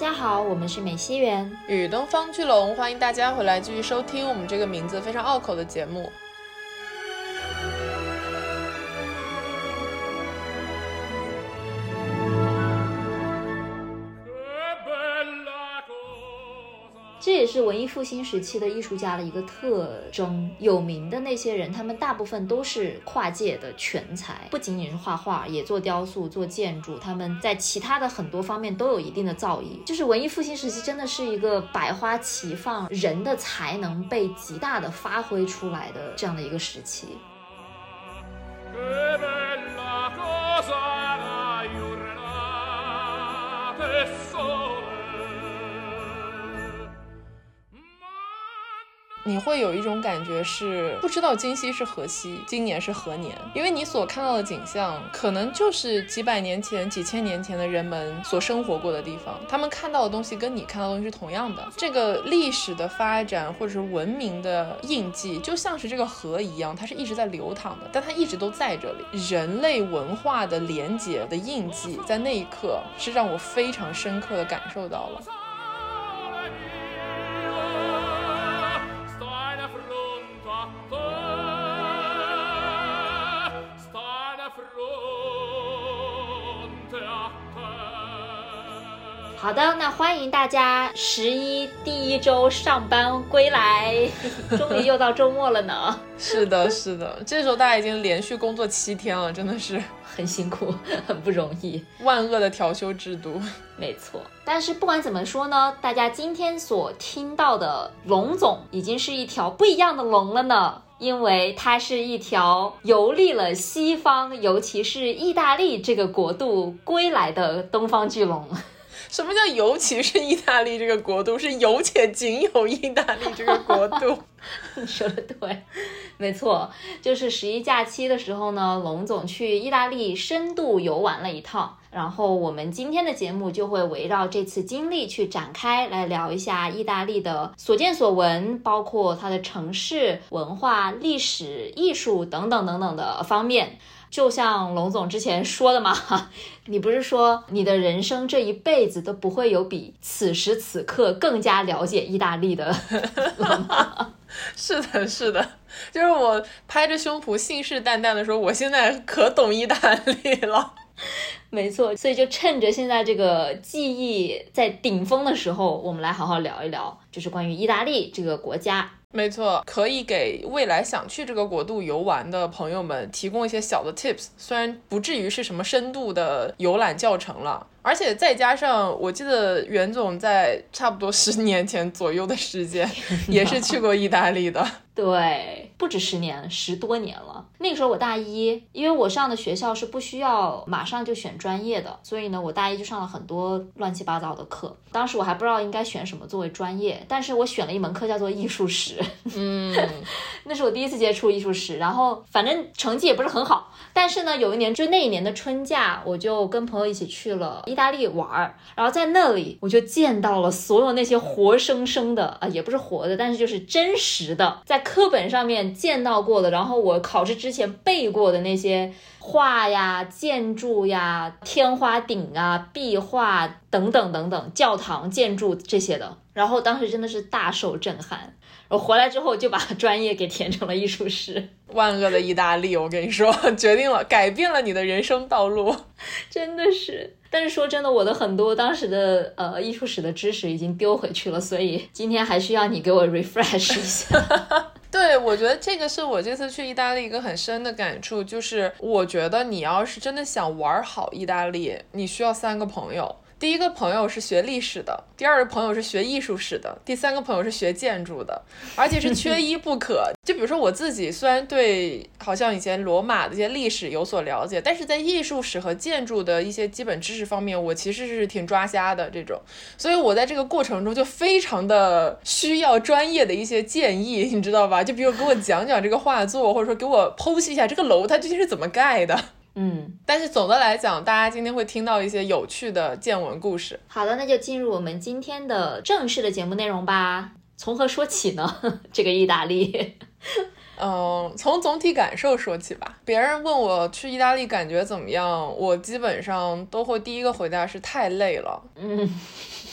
大家好，我们是美西园与东方巨龙，欢迎大家回来继续收听我们这个名字非常拗口的节目。是文艺复兴时期的艺术家的一个特征。有名的那些人，他们大部分都是跨界的全才，不仅仅是画画，也做雕塑、做建筑。他们在其他的很多方面都有一定的造诣。就是文艺复兴时期，真的是一个百花齐放，人的才能被极大的发挥出来的这样的一个时期。你会有一种感觉是不知道今夕是何夕，今年是何年，因为你所看到的景象可能就是几百年前、几千年前的人们所生活过的地方，他们看到的东西跟你看到的东西是同样的。这个历史的发展或者是文明的印记，就像是这个河一样，它是一直在流淌的，但它一直都在这里。人类文化的连接的印记，在那一刻是让我非常深刻的感受到了。好的，那欢迎大家十一第一周上班归来，终于又到周末了呢。是的，是的，这时候大家已经连续工作七天了，真的是很辛苦，很不容易。万恶的调休制度，没错。但是不管怎么说呢，大家今天所听到的龙总已经是一条不一样的龙了呢，因为它是一条游历了西方，尤其是意大利这个国度归来的东方巨龙。什么叫尤其是意大利这个国度？是有且仅有意大利这个国度。你说的对，没错，就是十一假期的时候呢，龙总去意大利深度游玩了一趟。然后我们今天的节目就会围绕这次经历去展开来聊一下意大利的所见所闻，包括它的城市、文化、历史、艺术等等等等的方面。就像龙总之前说的嘛，你不是说你的人生这一辈子都不会有比此时此刻更加了解意大利的 了吗？是的，是的，就是我拍着胸脯信誓旦旦的说，我现在可懂意大利了。没错，所以就趁着现在这个记忆在顶峰的时候，我们来好好聊一聊，就是关于意大利这个国家。没错，可以给未来想去这个国度游玩的朋友们提供一些小的 tips，虽然不至于是什么深度的游览教程了。而且再加上，我记得袁总在差不多十年前左右的时间，也是去过意大利的。对，不止十年，十多年了。那个时候我大一，因为我上的学校是不需要马上就选专业的，所以呢，我大一就上了很多乱七八糟的课。当时我还不知道应该选什么作为专业，但是我选了一门课叫做艺术史。嗯，那是我第一次接触艺术史，然后反正成绩也不是很好。但是呢，有一年就那一年的春假，我就跟朋友一起去了意大利玩儿，然后在那里我就见到了所有那些活生生的啊，也不是活的，但是就是真实的，在课本上面见到过的，然后我考试之前背过的那些画呀、建筑呀、天花顶啊、壁画等等等等，教堂建筑这些的，然后当时真的是大受震撼。我回来之后就把专业给填成了艺术史。万恶的意大利，我跟你说，决定了，改变了你的人生道路，真的是。但是说真的，我的很多当时的呃艺术史的知识已经丢回去了，所以今天还需要你给我 refresh 一下。对，我觉得这个是我这次去意大利一个很深的感触，就是我觉得你要是真的想玩好意大利，你需要三个朋友。第一个朋友是学历史的，第二个朋友是学艺术史的，第三个朋友是学建筑的，而且是缺一不可。就比如说我自己，虽然对好像以前罗马的一些历史有所了解，但是在艺术史和建筑的一些基本知识方面，我其实是挺抓瞎的这种。所以我在这个过程中就非常的需要专业的一些建议，你知道吧？就比如给我讲讲这个画作，或者说给我剖析一下这个楼它究竟是怎么盖的。嗯，但是总的来讲，大家今天会听到一些有趣的见闻故事。好的，那就进入我们今天的正式的节目内容吧。从何说起呢？这个意大利，嗯，从总体感受说起吧。别人问我去意大利感觉怎么样，我基本上都会第一个回答是太累了。嗯，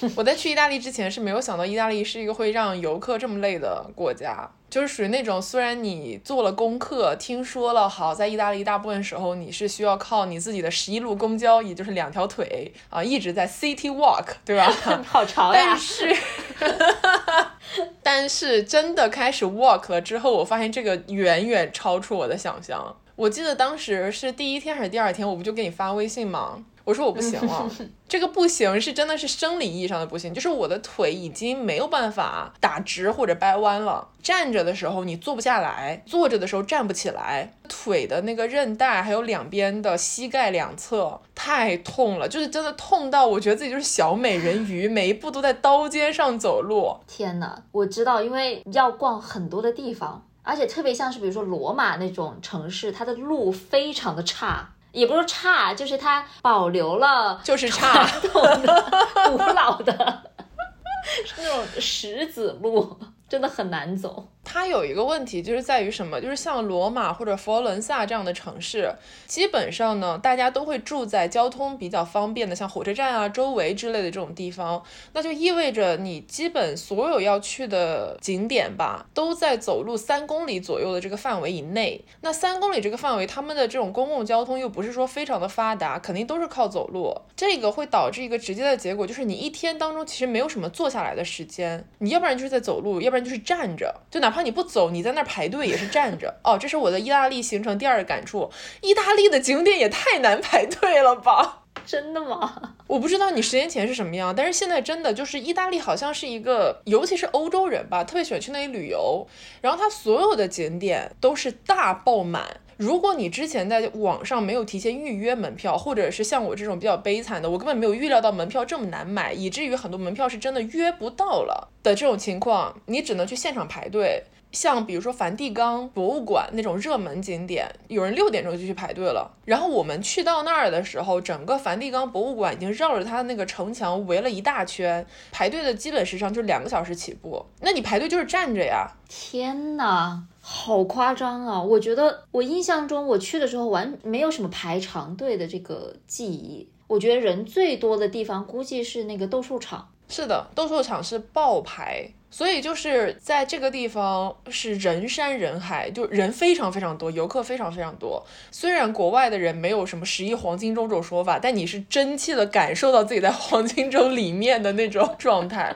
我在去意大利之前是没有想到意大利是一个会让游客这么累的国家，就是属于那种虽然你做了功课，听说了好，在意大利大部分时候你是需要靠你自己的十一路公交，也就是两条腿啊，一直在 city walk，对吧？好长呀！但是，但是真的开始 walk 了之后，我发现这个远远超出我的想象。我记得当时是第一天还是第二天，我不就给你发微信吗？我说我不行了，这个不行是真的是生理意义上的不行，就是我的腿已经没有办法打直或者掰弯了。站着的时候你坐不下来，坐着的时候站不起来，腿的那个韧带还有两边的膝盖两侧太痛了，就是真的痛到我觉得自己就是小美人鱼，每一步都在刀尖上走路。天呐，我知道，因为要逛很多的地方，而且特别像是比如说罗马那种城市，它的路非常的差。也不是差，就是它保留了，就是差，古老的，是那种石子路，真的很难走。它有一个问题，就是在于什么？就是像罗马或者佛罗伦萨这样的城市，基本上呢，大家都会住在交通比较方便的，像火车站啊周围之类的这种地方。那就意味着你基本所有要去的景点吧，都在走路三公里左右的这个范围以内。那三公里这个范围，他们的这种公共交通又不是说非常的发达，肯定都是靠走路。这个会导致一个直接的结果，就是你一天当中其实没有什么坐下来的时间，你要不然就是在走路，要不然就是站着，就哪怕。怕你不走，你在那儿排队也是站着哦。这是我的意大利行程第二个感触，意大利的景点也太难排队了吧？真的吗？我不知道你十年前是什么样，但是现在真的就是意大利好像是一个，尤其是欧洲人吧，特别喜欢去那里旅游，然后它所有的景点都是大爆满。如果你之前在网上没有提前预约门票，或者是像我这种比较悲惨的，我根本没有预料到门票这么难买，以至于很多门票是真的约不到了的这种情况，你只能去现场排队。像比如说梵蒂冈博物馆那种热门景点，有人六点钟就去排队了。然后我们去到那儿的时候，整个梵蒂冈博物馆已经绕着它的那个城墙围了一大圈，排队的基本时长就是两个小时起步。那你排队就是站着呀？天呐！好夸张啊！我觉得我印象中我去的时候完没有什么排长队的这个记忆。我觉得人最多的地方估计是那个斗兽场。是的，斗兽场是爆排，所以就是在这个地方是人山人海，就人非常非常多，游客非常非常多。虽然国外的人没有什么十一黄金周这种说法，但你是真切的感受到自己在黄金周里面的那种状态。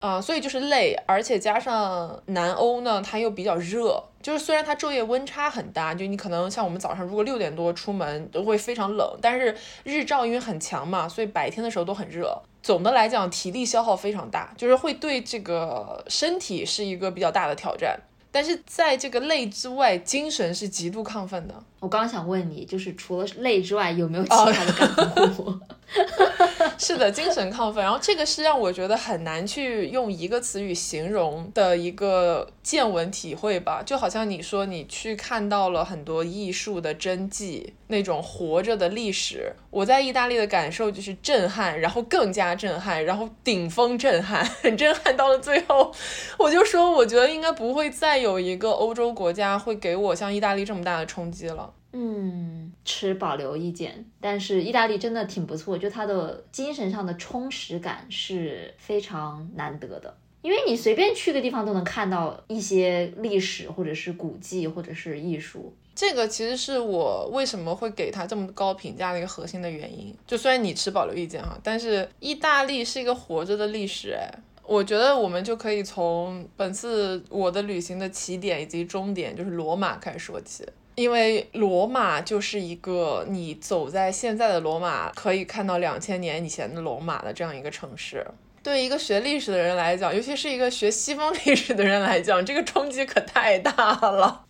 啊，所以就是累，而且加上南欧呢，它又比较热，就是虽然它昼夜温差很大，就你可能像我们早上如果六点多出门都会非常冷，但是日照因为很强嘛，所以白天的时候都很热。总的来讲，体力消耗非常大，就是会对这个身体是一个比较大的挑战。但是在这个累之外，精神是极度亢奋的。我刚刚想问你，就是除了累之外，有没有其他的感悟？是的，精神亢奋。然后这个是让我觉得很难去用一个词语形容的一个见闻体会吧。就好像你说你去看到了很多艺术的真迹，那种活着的历史。我在意大利的感受就是震撼，然后更加震撼，然后顶峰震撼，很 震撼。到了最后，我就说，我觉得应该不会再有一个欧洲国家会给我像意大利这么大的冲击了。嗯，持保留意见，但是意大利真的挺不错，就它的精神上的充实感是非常难得的。因为你随便去个地方都能看到一些历史，或者是古迹，或者是艺术。这个其实是我为什么会给他这么高评价的一个核心的原因。就虽然你持保留意见哈，但是意大利是一个活着的历史。哎，我觉得我们就可以从本次我的旅行的起点以及终点，就是罗马开始说起。因为罗马就是一个你走在现在的罗马，可以看到两千年以前的罗马的这样一个城市。对一个学历史的人来讲，尤其是一个学西方 历史的人来讲，这个冲击可太大了。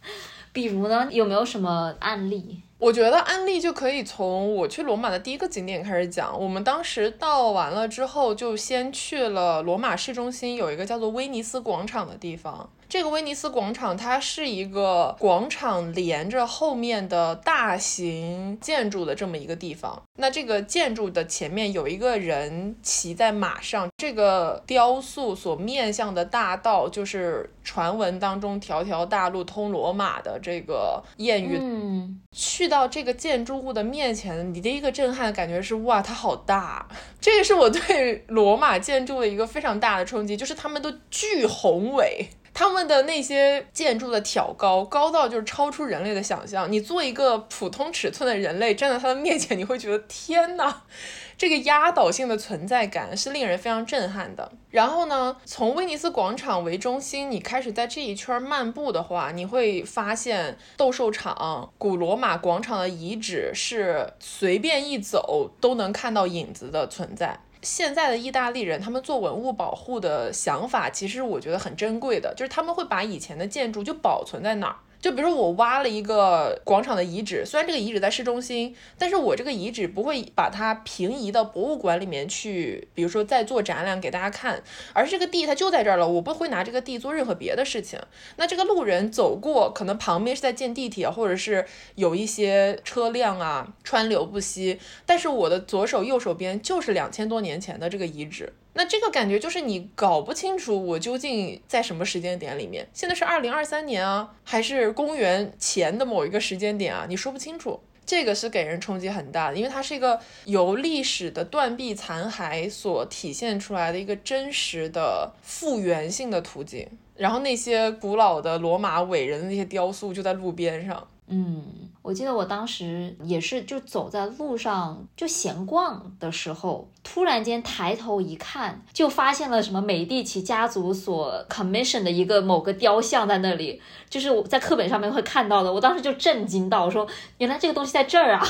比如呢，有没有什么案例？我觉得案例就可以从我去罗马的第一个景点开始讲。我们当时到完了之后，就先去了罗马市中心有一个叫做威尼斯广场的地方。这个威尼斯广场，它是一个广场连着后面的大型建筑的这么一个地方。那这个建筑的前面有一个人骑在马上，这个雕塑所面向的大道就是传闻当中“条条大路通罗马”的这个谚语。嗯，去到这个建筑物的面前，你第一个震撼的感觉是哇，它好大！这个是我对罗马建筑的一个非常大的冲击，就是他们都巨宏伟。他们的那些建筑的挑高，高到就是超出人类的想象。你做一个普通尺寸的人类站在他的面前，你会觉得天哪，这个压倒性的存在感是令人非常震撼的。然后呢，从威尼斯广场为中心，你开始在这一圈漫步的话，你会发现斗兽场、古罗马广场的遗址是随便一走都能看到影子的存在。现在的意大利人，他们做文物保护的想法，其实我觉得很珍贵的，就是他们会把以前的建筑就保存在那儿。就比如说我挖了一个广场的遗址，虽然这个遗址在市中心，但是我这个遗址不会把它平移到博物馆里面去，比如说再做展览给大家看，而是这个地它就在这儿了，我不会拿这个地做任何别的事情。那这个路人走过，可能旁边是在建地铁，或者是有一些车辆啊川流不息，但是我的左手右手边就是两千多年前的这个遗址。那这个感觉就是你搞不清楚我究竟在什么时间点里面，现在是二零二三年啊，还是公元前的某一个时间点啊？你说不清楚，这个是给人冲击很大的，因为它是一个由历史的断壁残骸所体现出来的一个真实的复原性的图景。然后那些古老的罗马伟人的那些雕塑就在路边上。嗯，我记得我当时也是，就走在路上就闲逛的时候，突然间抬头一看，就发现了什么美第奇家族所 commission 的一个某个雕像在那里，就是我在课本上面会看到的。我当时就震惊到，我说原来这个东西在这儿啊，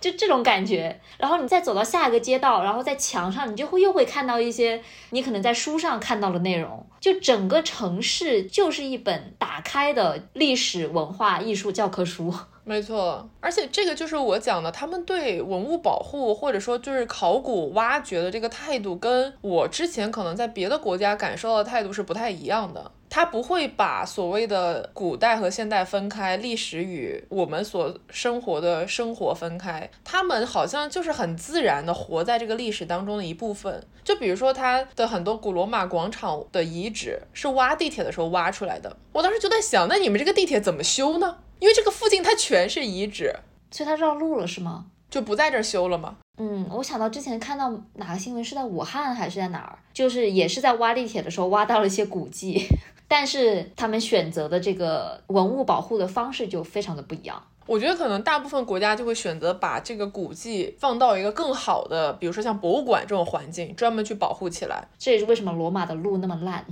就这种感觉。然后你再走到下一个街道，然后在墙上，你就会又会看到一些你可能在书上看到的内容。就整个城市就是一本打开的历史文化艺术教科书。没错，而且这个就是我讲的，他们对文物保护或者说就是考古挖掘的这个态度，跟我之前可能在别的国家感受到的态度是不太一样的。他不会把所谓的古代和现代分开，历史与我们所生活的生活分开。他们好像就是很自然的活在这个历史当中的一部分。就比如说，他的很多古罗马广场的遗址是挖地铁的时候挖出来的。我当时就在想，那你们这个地铁怎么修呢？因为这个附近它全是遗址，所以它绕路了是吗？就不在这儿修了吗？嗯，我想到之前看到哪个新闻是在武汉还是在哪儿，就是也是在挖地铁的时候挖到了一些古迹，但是他们选择的这个文物保护的方式就非常的不一样。我觉得可能大部分国家就会选择把这个古迹放到一个更好的，比如说像博物馆这种环境，专门去保护起来。这也是为什么罗马的路那么烂，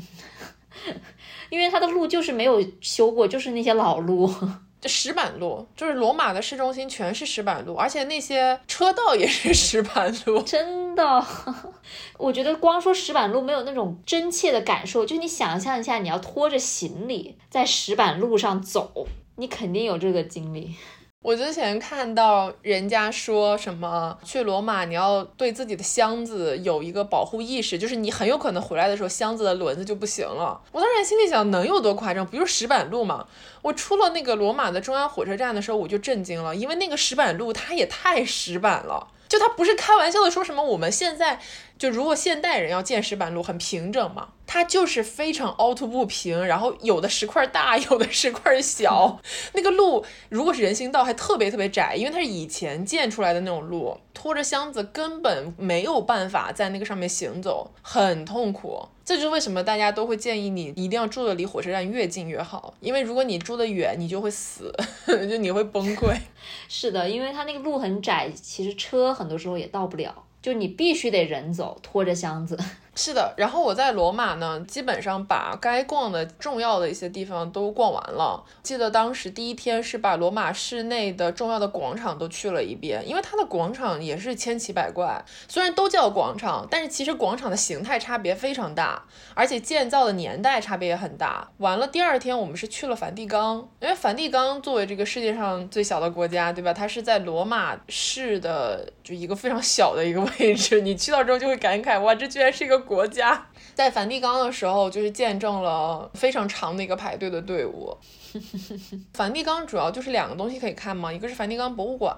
因为它的路就是没有修过，就是那些老路。这石板路就是罗马的市中心全是石板路，而且那些车道也是石板路。真的，我觉得光说石板路没有那种真切的感受。就你想象一下，你要拖着行李在石板路上走，你肯定有这个经历。我之前看到人家说什么去罗马，你要对自己的箱子有一个保护意识，就是你很有可能回来的时候箱子的轮子就不行了。我当时心里想，能有多夸张？不就是石板路吗？我出了那个罗马的中央火车站的时候，我就震惊了，因为那个石板路它也太石板了，就它不是开玩笑的说什么我们现在。就如果现代人要建石板路，很平整嘛，它就是非常凹凸不平，然后有的石块大，有的石块小。那个路如果是人行道，还特别特别窄，因为它是以前建出来的那种路，拖着箱子根本没有办法在那个上面行走，很痛苦。这就是为什么大家都会建议你一定要住的离火车站越近越好，因为如果你住的远，你就会死，就你会崩溃。是的，因为它那个路很窄，其实车很多时候也到不了。就你必须得人走，拖着箱子。是的，然后我在罗马呢，基本上把该逛的重要的一些地方都逛完了。记得当时第一天是把罗马市内的重要的广场都去了一遍，因为它的广场也是千奇百怪。虽然都叫广场，但是其实广场的形态差别非常大，而且建造的年代差别也很大。完了，第二天我们是去了梵蒂冈，因为梵蒂冈作为这个世界上最小的国家，对吧？它是在罗马市的就一个非常小的一个位置。你去到之后就会感慨，哇，这居然是一个。国家在梵蒂冈的时候，就是见证了非常长的一个排队的队伍。梵蒂冈主要就是两个东西可以看嘛，一个是梵蒂冈博物馆，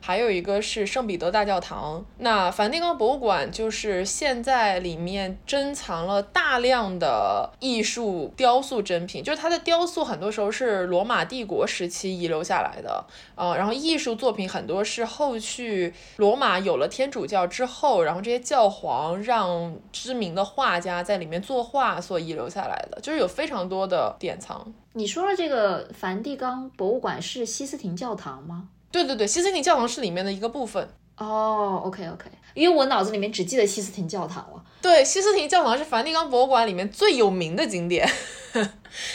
还有一个是圣彼得大教堂。那梵蒂冈博物馆就是现在里面珍藏了大量的艺术雕塑珍品，就是它的雕塑很多时候是罗马帝国时期遗留下来的，呃，然后艺术作品很多是后续罗马有了天主教之后，然后这些教皇让知名的画家在里面作画所遗留下来的，就是有非常多的典藏。你说的这个梵蒂冈博物馆是西斯廷教堂吗？对对对，西斯廷教堂是里面的一个部分。哦，OK OK，因为我脑子里面只记得西斯廷教堂了。对，西斯廷教堂是梵蒂冈博物馆里面最有名的景点。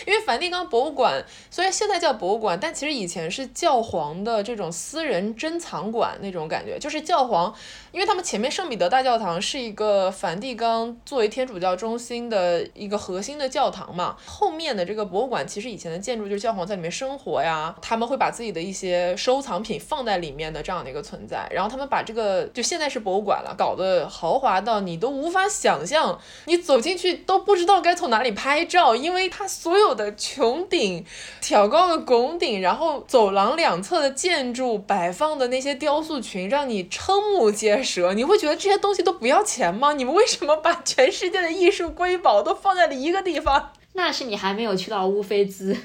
因为梵蒂冈博物馆虽然现在叫博物馆，但其实以前是教皇的这种私人珍藏馆那种感觉。就是教皇，因为他们前面圣彼得大教堂是一个梵蒂冈作为天主教中心的一个核心的教堂嘛，后面的这个博物馆其实以前的建筑就是教皇在里面生活呀，他们会把自己的一些收藏品放在里面的这样的一个存在。然后他们把这个就现在是博物馆了，搞得豪华到你都无法想象，你走进去都不知道该从哪里拍照，因为它所有的穹顶、挑高的拱顶，然后走廊两侧的建筑摆放的那些雕塑群，让你瞠目结舌。你会觉得这些东西都不要钱吗？你们为什么把全世界的艺术瑰宝都放在了一个地方？那是你还没有去到乌菲兹。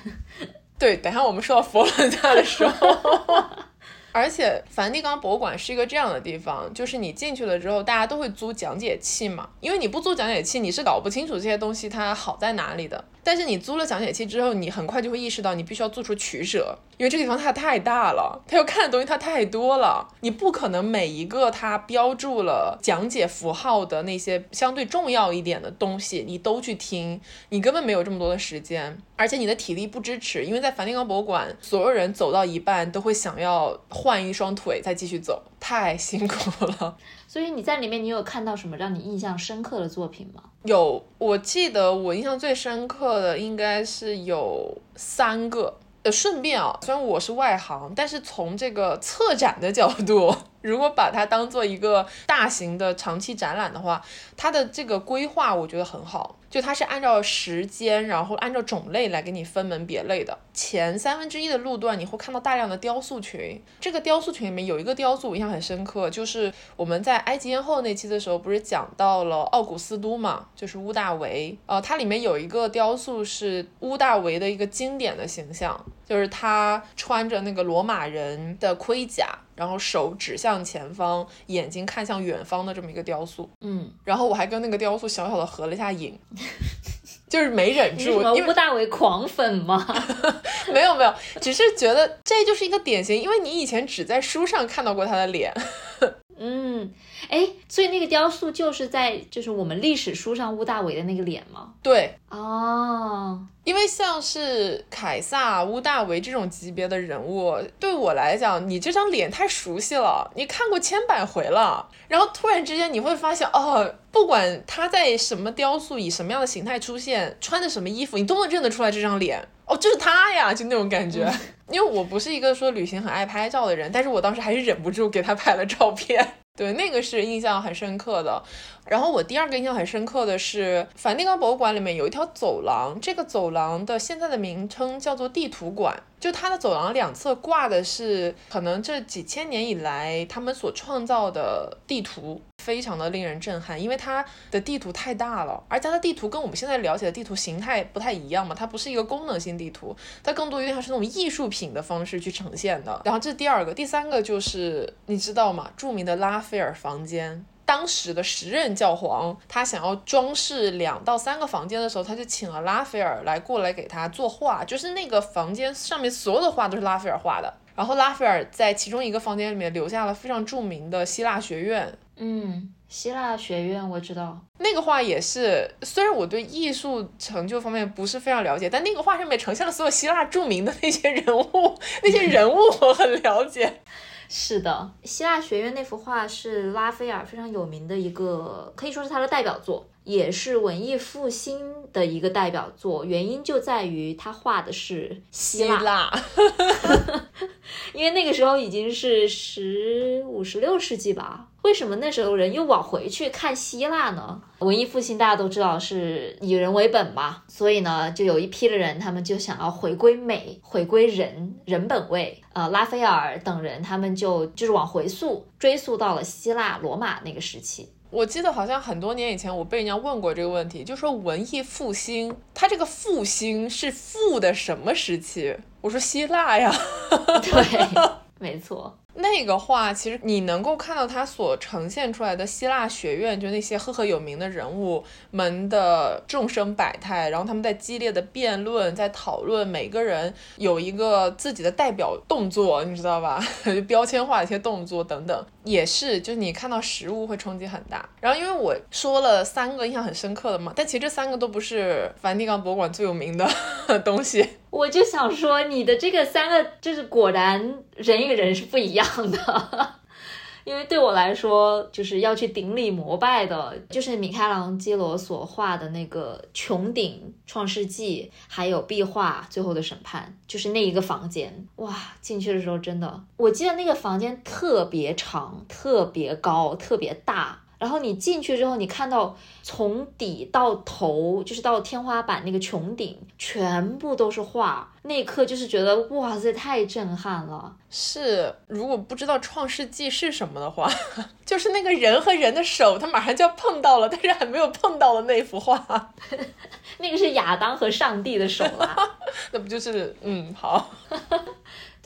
对，等下我们说到佛罗伦萨的时候。而且梵蒂冈博物馆是一个这样的地方，就是你进去了之后，大家都会租讲解器嘛，因为你不租讲解器，你是搞不清楚这些东西它好在哪里的。但是你租了讲解器之后，你很快就会意识到，你必须要做出取舍，因为这个地方它太大了，它要看的东西它太多了，你不可能每一个它标注了讲解符号的那些相对重要一点的东西，你都去听，你根本没有这么多的时间，而且你的体力不支持，因为在梵蒂冈博物馆，所有人走到一半都会想要换一双腿再继续走，太辛苦了。所以你在里面，你有看到什么让你印象深刻的作品吗？有，我记得我印象最深刻的应该是有三个。呃，顺便啊，虽然我是外行，但是从这个策展的角度。如果把它当做一个大型的长期展览的话，它的这个规划我觉得很好，就它是按照时间，然后按照种类来给你分门别类的。前三分之一的路段你会看到大量的雕塑群，这个雕塑群里面有一个雕塑我印象很深刻，就是我们在埃及艳后那期的时候不是讲到了奥古斯都嘛，就是乌大维，呃，它里面有一个雕塑是乌大维的一个经典的形象，就是他穿着那个罗马人的盔甲。然后手指向前方，眼睛看向远方的这么一个雕塑，嗯，然后我还跟那个雕塑小小的合了一下影，就是没忍住。因为吴大伟狂粉吗？没有没有，只是觉得这就是一个典型，因为你以前只在书上看到过他的脸。嗯，哎，所以那个雕塑就是在就是我们历史书上乌大维的那个脸吗？对，哦，因为像是凯撒、乌大维这种级别的人物，对我来讲，你这张脸太熟悉了，你看过千百回了，然后突然之间你会发现，哦，不管他在什么雕塑以什么样的形态出现，穿的什么衣服，你都能认得出来这张脸。哦，就是他呀，就那种感觉。因为我不是一个说旅行很爱拍照的人，但是我当时还是忍不住给他拍了照片。对，那个是印象很深刻的。然后我第二个印象很深刻的是，梵蒂冈博物馆里面有一条走廊，这个走廊的现在的名称叫做地图馆。就它的走廊两侧挂的是可能这几千年以来他们所创造的地图，非常的令人震撼，因为它的地图太大了，而它的地图跟我们现在了解的地图形态不太一样嘛，它不是一个功能性地图，它更多于它是那种艺术品的方式去呈现的。然后这是第二个，第三个就是你知道吗？著名的拉斐尔房间。当时的时任教皇，他想要装饰两到三个房间的时候，他就请了拉斐尔来过来给他作画，就是那个房间上面所有的画都是拉斐尔画的。然后拉斐尔在其中一个房间里面留下了非常著名的希腊学院。嗯，希腊学院我知道，那个画也是，虽然我对艺术成就方面不是非常了解，但那个画上面呈现了所有希腊著名的那些人物，那些人物我很了解。是的，希腊学院那幅画是拉斐尔非常有名的一个，可以说是他的代表作。也是文艺复兴的一个代表作，原因就在于他画的是希腊，希腊，因为那个时候已经是十五、十六世纪吧。为什么那时候人又往回去看希腊呢？文艺复兴大家都知道是以人为本嘛，所以呢，就有一批的人，他们就想要回归美，回归人人本位。呃，拉斐尔等人，他们就就是往回溯，追溯到了希腊罗马那个时期。我记得好像很多年以前我被人家问过这个问题，就说文艺复兴，它这个复兴是复的什么时期？我说希腊呀。对，没错。那个画其实你能够看到它所呈现出来的希腊学院，就那些赫赫有名的人物们的众生百态，然后他们在激烈的辩论，在讨论，每个人有一个自己的代表动作，你知道吧？标签化的一些动作等等，也是，就是你看到实物会冲击很大。然后因为我说了三个印象很深刻的嘛，但其实这三个都不是梵蒂冈博物馆最有名的东西。我就想说，你的这个三个就是果然人与人是不一样样的，因为对我来说，就是要去顶礼膜拜的，就是米开朗基罗所画的那个穹顶《创世纪》，还有壁画《最后的审判》，就是那一个房间。哇，进去的时候真的，我记得那个房间特别长、特别高、特别大。然后你进去之后，你看到从底到头，就是到天花板那个穹顶，全部都是画。那一刻就是觉得哇塞，太震撼了。是，如果不知道《创世纪》是什么的话，就是那个人和人的手，他马上就要碰到了，但是还没有碰到的那幅画。那个是亚当和上帝的手啦。那不就是嗯好。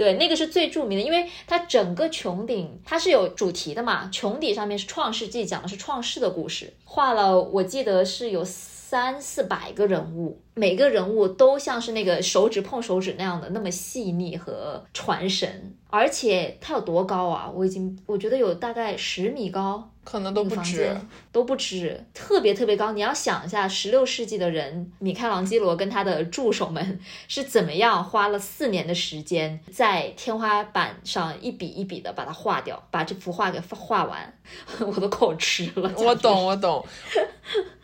对，那个是最著名的，因为它整个穹顶它是有主题的嘛，穹顶上面是创世纪，讲的是创世的故事，画了我记得是有三四百个人物，每个人物都像是那个手指碰手指那样的那么细腻和传神，而且它有多高啊？我已经我觉得有大概十米高。可能都不止，都不止，特别特别高。你要想一下，十六世纪的人，米开朗基罗跟他的助手们是怎么样花了四年的时间，在天花板上一笔一笔的把它画掉，把这幅画给画完，我都口吃了。我懂，我懂。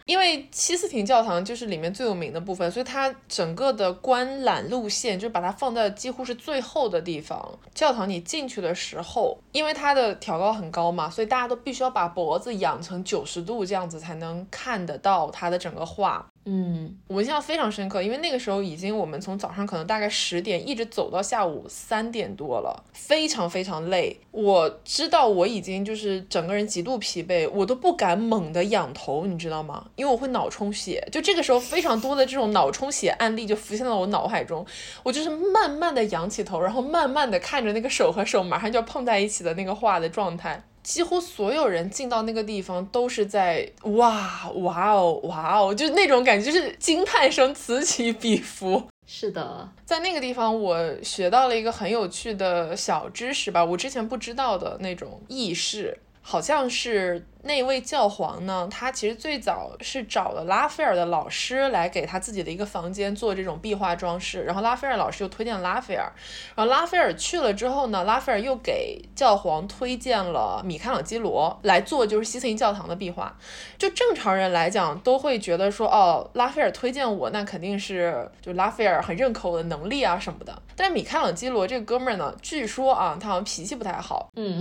因为西斯廷教堂就是里面最有名的部分，所以它整个的观览路线就是把它放在几乎是最后的地方。教堂你进去的时候，因为它的挑高很高嘛，所以大家都必须要把脖子仰成九十度这样子才能看得到它的整个画。嗯，我印象非常深刻，因为那个时候已经我们从早上可能大概十点一直走到下午三点多了，非常非常累。我知道我已经就是整个人极度疲惫，我都不敢猛地仰头，你知道吗？因为我会脑充血。就这个时候，非常多的这种脑充血案例就浮现到我脑海中。我就是慢慢的仰起头，然后慢慢的看着那个手和手马上就要碰在一起的那个画的状态。几乎所有人进到那个地方都是在哇哇哦哇哦，就是那种感觉，就是惊叹声此起彼伏。是的，在那个地方我学到了一个很有趣的小知识吧，我之前不知道的那种意识，好像是。那位教皇呢？他其实最早是找了拉斐尔的老师来给他自己的一个房间做这种壁画装饰，然后拉斐尔老师又推荐拉斐尔，然后拉斐尔去了之后呢，拉斐尔又给教皇推荐了米开朗基罗来做就是西斯廷教堂的壁画。就正常人来讲都会觉得说，哦，拉斐尔推荐我，那肯定是就拉斐尔很认可我的能力啊什么的。但是米开朗基罗这个哥们儿呢，据说啊，他好像脾气不太好，嗯。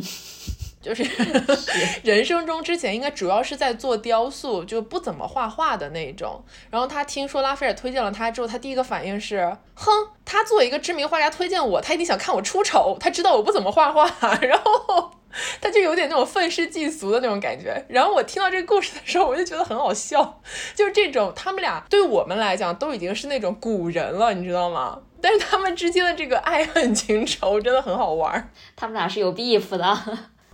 就是 人生中之前应该主要是在做雕塑，就不怎么画画的那种。然后他听说拉斐尔推荐了他之后，他第一个反应是：哼，他作为一个知名画家推荐我，他一定想看我出丑。他知道我不怎么画画，然后他就有点那种愤世嫉俗的那种感觉。然后我听到这个故事的时候，我就觉得很好笑，就是这种他们俩对我们来讲都已经是那种古人了，你知道吗？但是他们之间的这个爱恨情仇真的很好玩。他们俩是有 beef 的。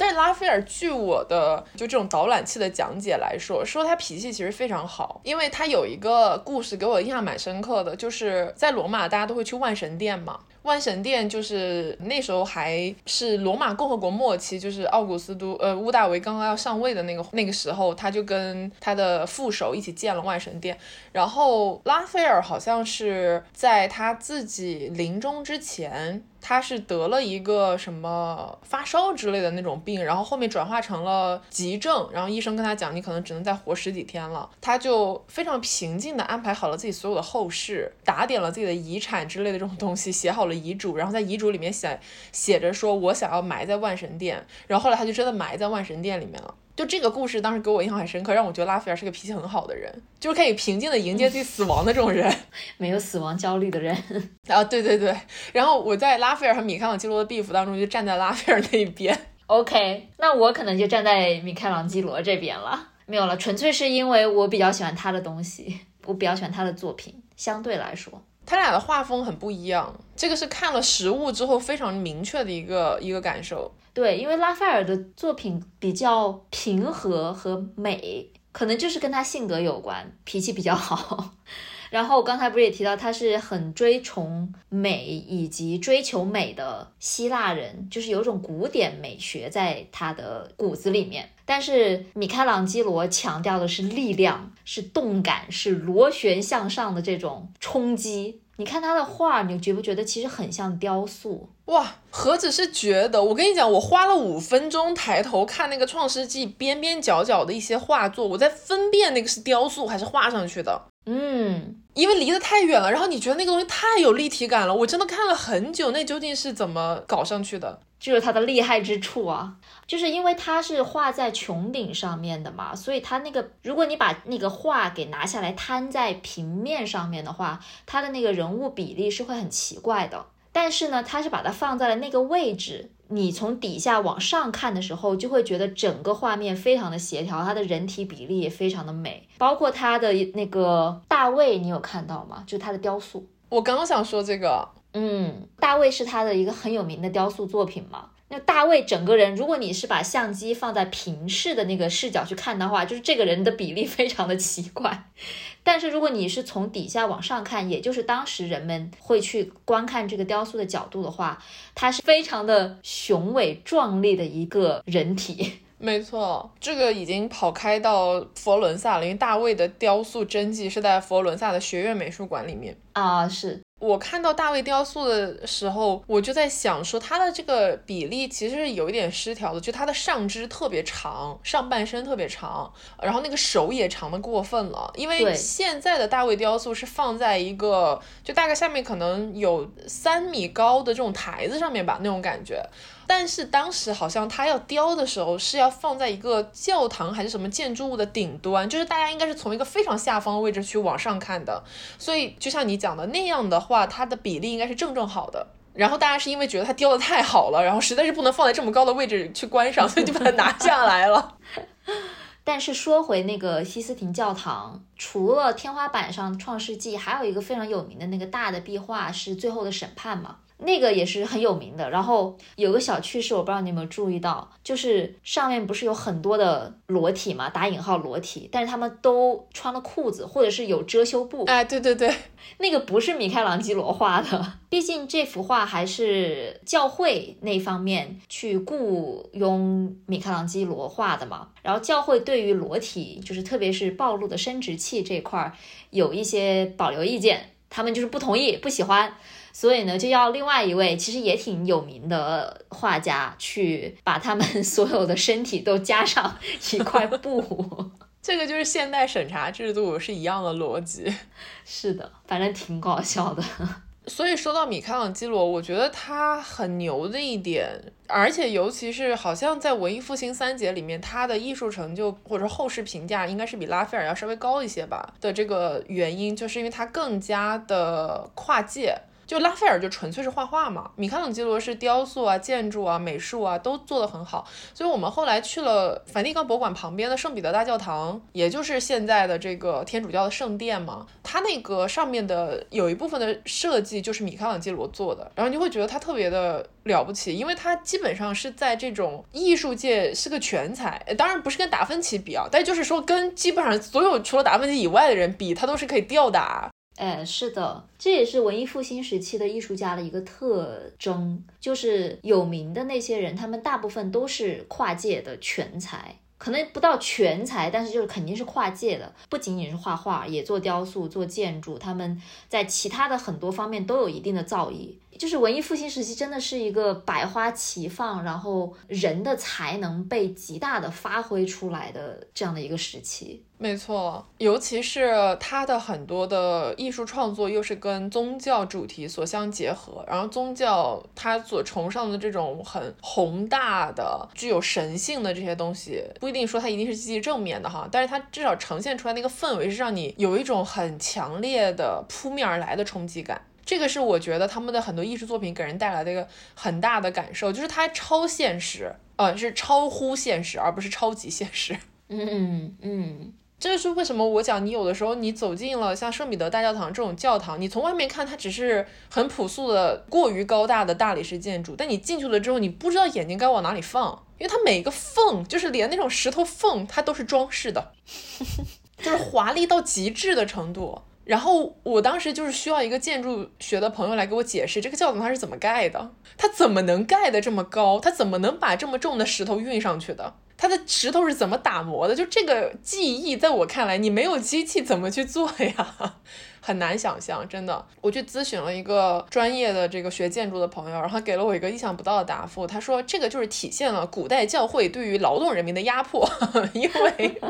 但是拉斐尔，据我的就这种导览器的讲解来说，说他脾气其实非常好，因为他有一个故事给我印象蛮深刻的，就是在罗马大家都会去万神殿嘛。万神殿就是那时候还是罗马共和国末期，就是奥古斯都呃屋大维刚刚要上位的那个那个时候，他就跟他的副手一起建了万神殿。然后拉斐尔好像是在他自己临终之前他是得了一个什么发烧之类的那种病，然后后面转化成了急症，然后医生跟他讲，你可能只能再活十几天了。他就非常平静的安排好了自己所有的后事，打点了自己的遗产之类的这种东西，写好了遗嘱，然后在遗嘱里面写写着说，我想要埋在万神殿。然后后来他就真的埋在万神殿里面了。就这个故事当时给我印象很深刻，让我觉得拉斐尔是个脾气很好的人，就是可以平静的迎接自己死亡的这种人，没有死亡焦虑的人。啊，对对对。然后我在拉斐尔和米开朗基罗的 beef 当中就站在拉斐尔那一边。OK，那我可能就站在米开朗基罗这边了。没有了，纯粹是因为我比较喜欢他的东西，我比较喜欢他的作品。相对来说，他俩的画风很不一样，这个是看了实物之后非常明确的一个一个感受。对，因为拉斐尔的作品比较平和和美，可能就是跟他性格有关，脾气比较好。然后我刚才不是也提到，他是很追崇美以及追求美的希腊人，就是有种古典美学在他的骨子里面。但是米开朗基罗强调的是力量，是动感，是螺旋向上的这种冲击。你看他的画，你觉不觉得其实很像雕塑？哇，何止是觉得？我跟你讲，我花了五分钟抬头看那个《创世纪》边边角角的一些画作，我在分辨那个是雕塑还是画上去的。嗯，因为离得太远了，然后你觉得那个东西太有立体感了，我真的看了很久，那究竟是怎么搞上去的？就是它的厉害之处啊，就是因为它是画在穹顶上面的嘛，所以它那个，如果你把那个画给拿下来摊在平面上面的话，它的那个人物比例是会很奇怪的。但是呢，它是把它放在了那个位置。你从底下往上看的时候，就会觉得整个画面非常的协调，它的人体比例也非常的美，包括它的那个大卫，你有看到吗？就是它的雕塑。我刚刚想说这个，嗯，大卫是他的一个很有名的雕塑作品嘛。那大卫整个人，如果你是把相机放在平视的那个视角去看的话，就是这个人的比例 非常的奇怪。但是如果你是从底下往上看，也就是当时人们会去观看这个雕塑的角度的话，它是非常的雄伟壮丽的一个人体。没错，这个已经跑开到佛罗伦萨了，因为大卫的雕塑真迹是在佛罗伦萨的学院美术馆里面啊，是。我看到大卫雕塑的时候，我就在想说，他的这个比例其实是有一点失调的，就他的上肢特别长，上半身特别长，然后那个手也长的过分了。因为现在的大卫雕塑是放在一个就大概下面可能有三米高的这种台子上面吧，那种感觉。但是当时好像他要雕的时候是要放在一个教堂还是什么建筑物的顶端，就是大家应该是从一个非常下方的位置去往上看的，所以就像你讲的那样的话，它的比例应该是正正好的。然后大家是因为觉得它雕的太好了，然后实在是不能放在这么高的位置去观赏，所以就把它拿下来了。但是说回那个西斯廷教堂，除了天花板上《创世纪》，还有一个非常有名的那个大的壁画是《最后的审判》嘛。那个也是很有名的，然后有个小趣事，我不知道你有没有注意到，就是上面不是有很多的裸体嘛，打引号裸体，但是他们都穿了裤子，或者是有遮羞布。哎，对对对，那个不是米开朗基罗画的，毕竟这幅画还是教会那方面去雇佣米开朗基罗画的嘛。然后教会对于裸体，就是特别是暴露的生殖器这块儿，有一些保留意见，他们就是不同意，不喜欢。所以呢，就要另外一位其实也挺有名的画家去把他们 所有的身体都加上一块布。这个就是现代审查制度是一样的逻辑。是的，反正挺搞笑的。所以说到米开朗基罗，我觉得他很牛的一点，而且尤其是好像在文艺复兴三杰里面，他的艺术成就或者后世评价应该是比拉斐尔要稍微高一些吧。的这个原因，就是因为他更加的跨界。就拉斐尔就纯粹是画画嘛，米开朗基罗是雕塑啊、建筑啊、美术啊都做得很好，所以我们后来去了梵蒂冈博物馆旁边的圣彼得大教堂，也就是现在的这个天主教的圣殿嘛，它那个上面的有一部分的设计就是米开朗基罗做的，然后你会觉得他特别的了不起，因为他基本上是在这种艺术界是个全才，当然不是跟达芬奇比啊，但就是说跟基本上所有除了达芬奇以外的人比，他都是可以吊打。哎，是的，这也是文艺复兴时期的艺术家的一个特征，就是有名的那些人，他们大部分都是跨界的全才，可能不到全才，但是就是肯定是跨界的，不仅仅是画画，也做雕塑、做建筑，他们在其他的很多方面都有一定的造诣。就是文艺复兴时期真的是一个百花齐放，然后人的才能被极大的发挥出来的这样的一个时期。没错，尤其是他的很多的艺术创作又是跟宗教主题所相结合，然后宗教他所崇尚的这种很宏大的、具有神性的这些东西，不一定说它一定是积极正面的哈，但是它至少呈现出来那个氛围是让你有一种很强烈的扑面而来的冲击感。这个是我觉得他们的很多艺术作品给人带来的一个很大的感受，就是它超现实，呃，是超乎现实，而不是超级现实。嗯嗯。这就是为什么我讲，你有的时候你走进了像圣彼得大教堂这种教堂，你从外面看它只是很朴素的、过于高大的大理石建筑，但你进去了之后，你不知道眼睛该往哪里放，因为它每个缝，就是连那种石头缝，它都是装饰的，就是华丽到极致的程度。然后我当时就是需要一个建筑学的朋友来给我解释这个教堂它是怎么盖的，它怎么能盖的这么高，它怎么能把这么重的石头运上去的。它的石头是怎么打磨的？就这个技艺，在我看来，你没有机器怎么去做呀？很难想象，真的。我去咨询了一个专业的这个学建筑的朋友，然后给了我一个意想不到的答复。他说，这个就是体现了古代教会对于劳动人民的压迫，因为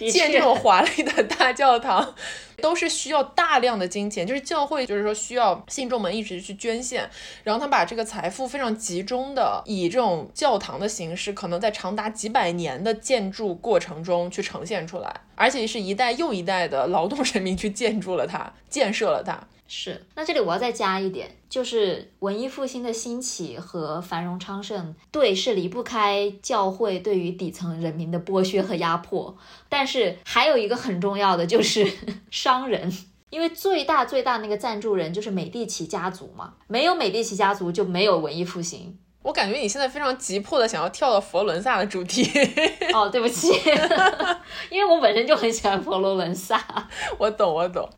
建这种华丽的大教堂。都是需要大量的金钱，就是教会，就是说需要信众们一直去捐献，然后他把这个财富非常集中的以这种教堂的形式，可能在长达几百年的建筑过程中去呈现出来，而且是一代又一代的劳动人民去建筑了它，建设了它。是，那这里我要再加一点，就是文艺复兴的兴起和繁荣昌盛，对，是离不开教会对于底层人民的剥削和压迫。但是还有一个很重要的就是商人，因为最大最大那个赞助人就是美第奇家族嘛，没有美第奇家族就没有文艺复兴。我感觉你现在非常急迫的想要跳到佛罗伦萨的主题。哦，对不起，因为我本身就很喜欢佛罗伦萨。我懂，我懂。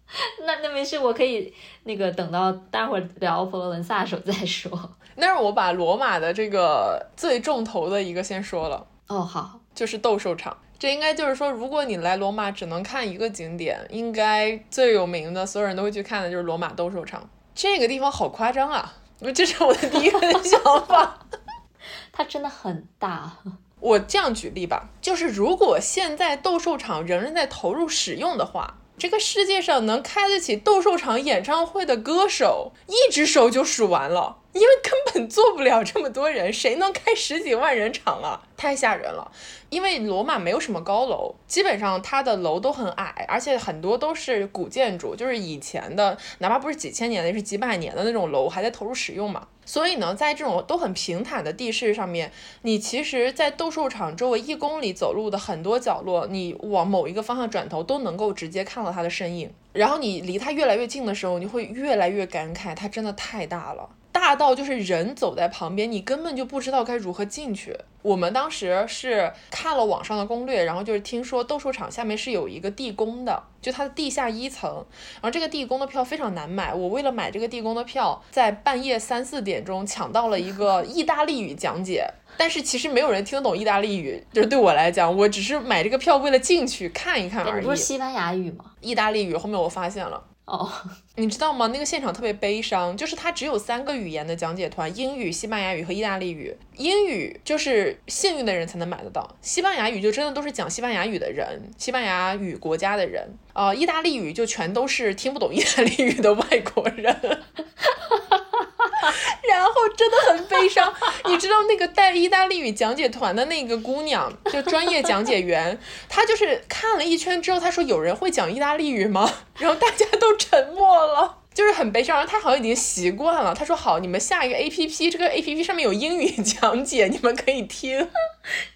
那那没事，我可以那个等到待会儿聊佛罗伦萨的时候再说。那是我把罗马的这个最重头的一个先说了。哦，好，就是斗兽场。这应该就是说，如果你来罗马只能看一个景点，应该最有名的，所有人都会去看的就是罗马斗兽场。这个地方好夸张啊！这是我的第一个想法，它真的很大。我这样举例吧，就是如果现在斗兽场仍然在投入使用的话，这个世界上能开得起斗兽场演唱会的歌手，一只手就数完了。因为根本坐不了这么多人，谁能开十几万人场啊？太吓人了。因为罗马没有什么高楼，基本上它的楼都很矮，而且很多都是古建筑，就是以前的，哪怕不是几千年的，是几百年的那种楼还在投入使用嘛。所以呢，在这种都很平坦的地势上面，你其实，在斗兽场周围一公里走路的很多角落，你往某一个方向转头都能够直接看到它的身影。然后你离它越来越近的时候，你会越来越感慨，它真的太大了。大到就是人走在旁边，你根本就不知道该如何进去。我们当时是看了网上的攻略，然后就是听说斗兽场下面是有一个地宫的，就它的地下一层，然后这个地宫的票非常难买。我为了买这个地宫的票，在半夜三四点钟抢到了一个 意大利语讲解，但是其实没有人听得懂意大利语，就是对我来讲，我只是买这个票为了进去看一看而已。不是西班牙语吗？意大利语，后面我发现了。哦，你知道吗？那个现场特别悲伤，就是它只有三个语言的讲解团：英语、西班牙语和意大利语。英语就是幸运的人才能买得到，西班牙语就真的都是讲西班牙语的人，西班牙语国家的人。呃，意大利语就全都是听不懂意大利语的外国人。然后真的很悲伤，你知道那个带意大利语讲解团的那个姑娘，就专业讲解员，她就是看了一圈之后，她说有人会讲意大利语吗？然后大家都沉默了，就是很悲伤。然后她好像已经习惯了，她说好，你们下一个 A P P，这个 A P P 上面有英语讲解，你们可以听。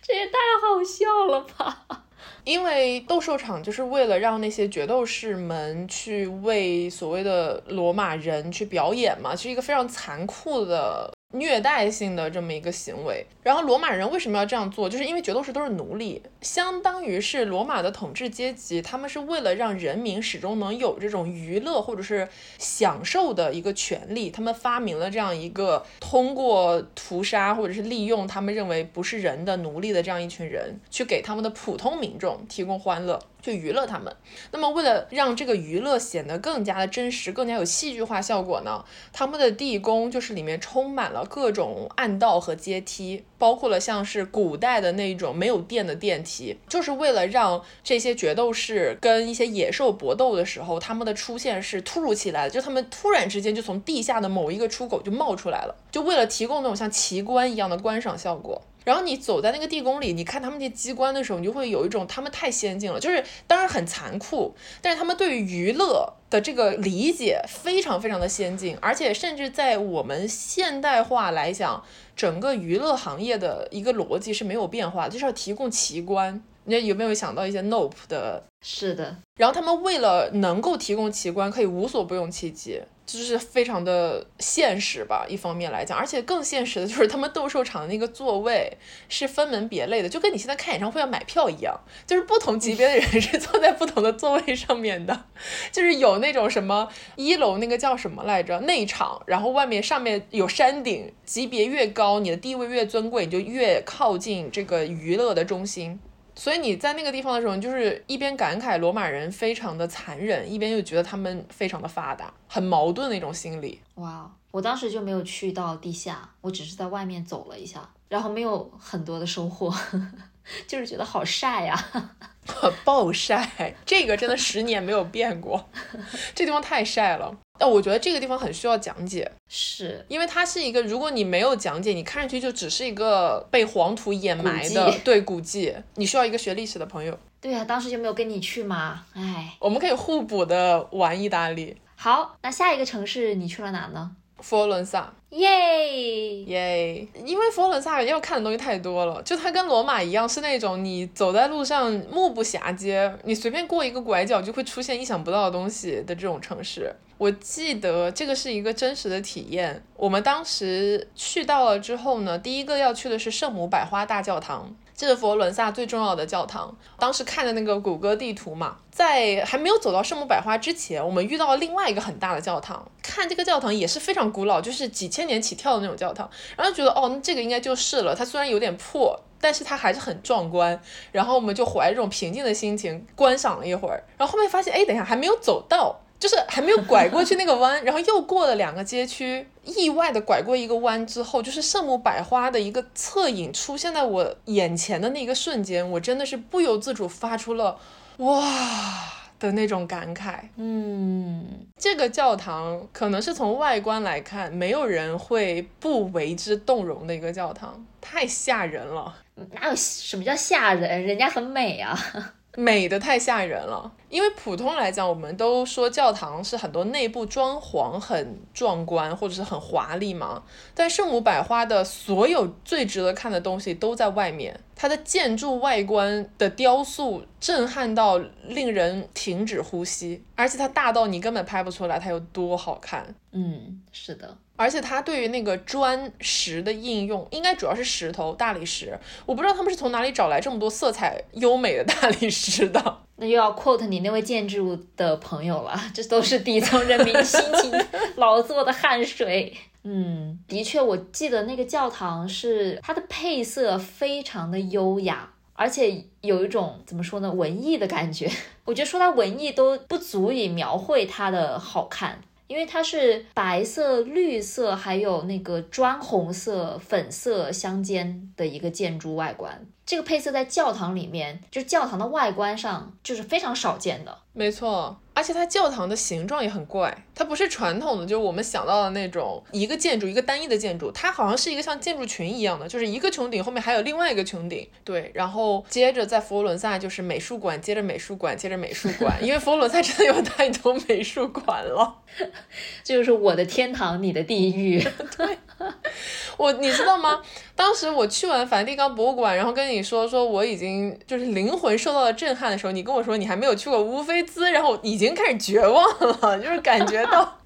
这也太好笑了吧！因为斗兽场就是为了让那些角斗士们去为所谓的罗马人去表演嘛，是一个非常残酷的。虐待性的这么一个行为，然后罗马人为什么要这样做？就是因为角斗士都是奴隶，相当于是罗马的统治阶级，他们是为了让人民始终能有这种娱乐或者是享受的一个权利，他们发明了这样一个通过屠杀或者是利用他们认为不是人的奴隶的这样一群人，去给他们的普通民众提供欢乐。去娱乐他们。那么为了让这个娱乐显得更加的真实，更加有戏剧化效果呢，他们的地宫就是里面充满了各种暗道和阶梯，包括了像是古代的那种没有电的电梯，就是为了让这些决斗士跟一些野兽搏斗的时候，他们的出现是突如其来的，就他们突然之间就从地下的某一个出口就冒出来了，就为了提供那种像奇观一样的观赏效果。然后你走在那个地宫里，你看他们那些机关的时候，你就会有一种他们太先进了，就是当然很残酷，但是他们对于娱乐的这个理解非常非常的先进，而且甚至在我们现代化来讲，整个娱乐行业的一个逻辑是没有变化，就是要提供奇观。你有没有想到一些 Nope 的？是的。然后他们为了能够提供奇观，可以无所不用其极。就是非常的现实吧，一方面来讲，而且更现实的就是他们斗兽场的那个座位是分门别类的，就跟你现在看演唱会要买票一样，就是不同级别的人 是坐在不同的座位上面的，就是有那种什么一楼那个叫什么来着内场，然后外面上面有山顶，级别越高，你的地位越尊贵，你就越靠近这个娱乐的中心。所以你在那个地方的时候，你就是一边感慨罗马人非常的残忍，一边又觉得他们非常的发达，很矛盾的一种心理。哇，我当时就没有去到地下，我只是在外面走了一下，然后没有很多的收获，就是觉得好晒呀。暴晒，这个真的十年没有变过，这地方太晒了。但我觉得这个地方很需要讲解，是因为它是一个，如果你没有讲解，你看上去就只是一个被黄土掩埋的对古迹。你需要一个学历史的朋友。对呀，当时就没有跟你去嘛，哎，我们可以互补的玩意大利。好，那下一个城市你去了哪呢？佛罗伦萨。耶耶！因为佛罗伦萨要看的东西太多了，就它跟罗马一样，是那种你走在路上目不暇接，你随便过一个拐角就会出现意想不到的东西的这种城市。我记得这个是一个真实的体验。我们当时去到了之后呢，第一个要去的是圣母百花大教堂。这是佛罗伦萨最重要的教堂。当时看的那个谷歌地图嘛，在还没有走到圣母百花之前，我们遇到了另外一个很大的教堂。看这个教堂也是非常古老，就是几千年起跳的那种教堂。然后觉得哦，那这个应该就是了。它虽然有点破，但是它还是很壮观。然后我们就怀着这种平静的心情观赏了一会儿。然后后面发现，哎，等一下还没有走到。就是还没有拐过去那个弯，然后又过了两个街区，意外的拐过一个弯之后，就是圣母百花的一个侧影出现在我眼前的那个瞬间，我真的是不由自主发出了哇的那种感慨。嗯，这个教堂可能是从外观来看，没有人会不为之动容的一个教堂，太吓人了。哪有什么叫吓人？人家很美啊。美的太吓人了，因为普通来讲，我们都说教堂是很多内部装潢很壮观或者是很华丽嘛，但圣母百花的所有最值得看的东西都在外面，它的建筑外观的雕塑震撼到令人停止呼吸，而且它大到你根本拍不出来它有多好看。嗯，是的。而且它对于那个砖石的应用，应该主要是石头大理石。我不知道他们是从哪里找来这么多色彩优美的大理石的。那又要 quote 你那位建筑的朋友了，这都是底层人民辛勤 劳作的汗水。嗯，的确，我记得那个教堂是它的配色非常的优雅，而且有一种怎么说呢，文艺的感觉。我觉得说它文艺都不足以描绘它的好看。因为它是白色、绿色，还有那个砖红色、粉色相间的一个建筑外观，这个配色在教堂里面，就教堂的外观上就是非常少见的。没错。而且它教堂的形状也很怪，它不是传统的，就是我们想到的那种一个建筑一个单一的建筑，它好像是一个像建筑群一样的，就是一个穹顶后面还有另外一个穹顶。对，然后接着在佛罗伦萨就是美术馆，接着美术馆，接着美术馆，因为佛罗伦萨真的有太多美术馆了，这 就是我的天堂，你的地狱。对，我你知道吗？当时我去完梵蒂冈博物馆，然后跟你说说我已经就是灵魂受到了震撼的时候，你跟我说你还没有去过乌菲兹，然后已经开始绝望了，就是感觉到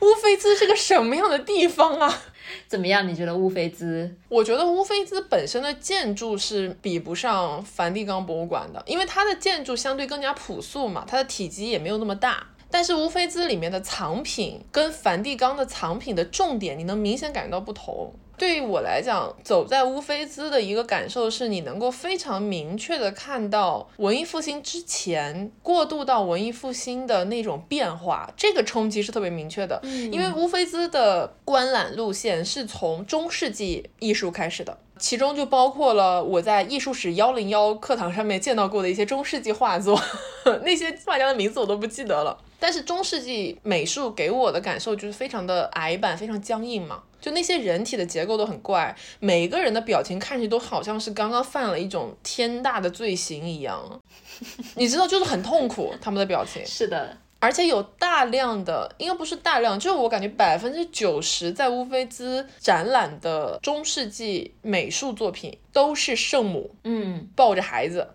乌菲兹是个什么样的地方啊？怎么样？你觉得乌菲兹？我觉得乌菲兹本身的建筑是比不上梵蒂冈博物馆的，因为它的建筑相对更加朴素嘛，它的体积也没有那么大。但是乌菲兹里面的藏品跟梵蒂冈的藏品的重点，你能明显感觉到不同。对于我来讲，走在乌菲兹的一个感受是，你能够非常明确的看到文艺复兴之前过渡到文艺复兴的那种变化，这个冲击是特别明确的。因为乌菲兹的观览路线是从中世纪艺术开始的。其中就包括了我在艺术史幺零幺课堂上面见到过的一些中世纪画作，那些画家的名字我都不记得了。但是中世纪美术给我的感受就是非常的矮板，非常僵硬嘛。就那些人体的结构都很怪，每个人的表情看上去都好像是刚刚犯了一种天大的罪行一样。你知道，就是很痛苦，他们的表情。是的。而且有大量的，应该不是大量，就是我感觉百分之九十在乌菲兹展览的中世纪美术作品都是圣母，嗯，抱着孩子，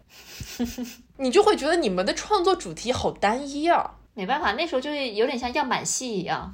你就会觉得你们的创作主题好单一啊。没办法，那时候就是有点像样板戏一样，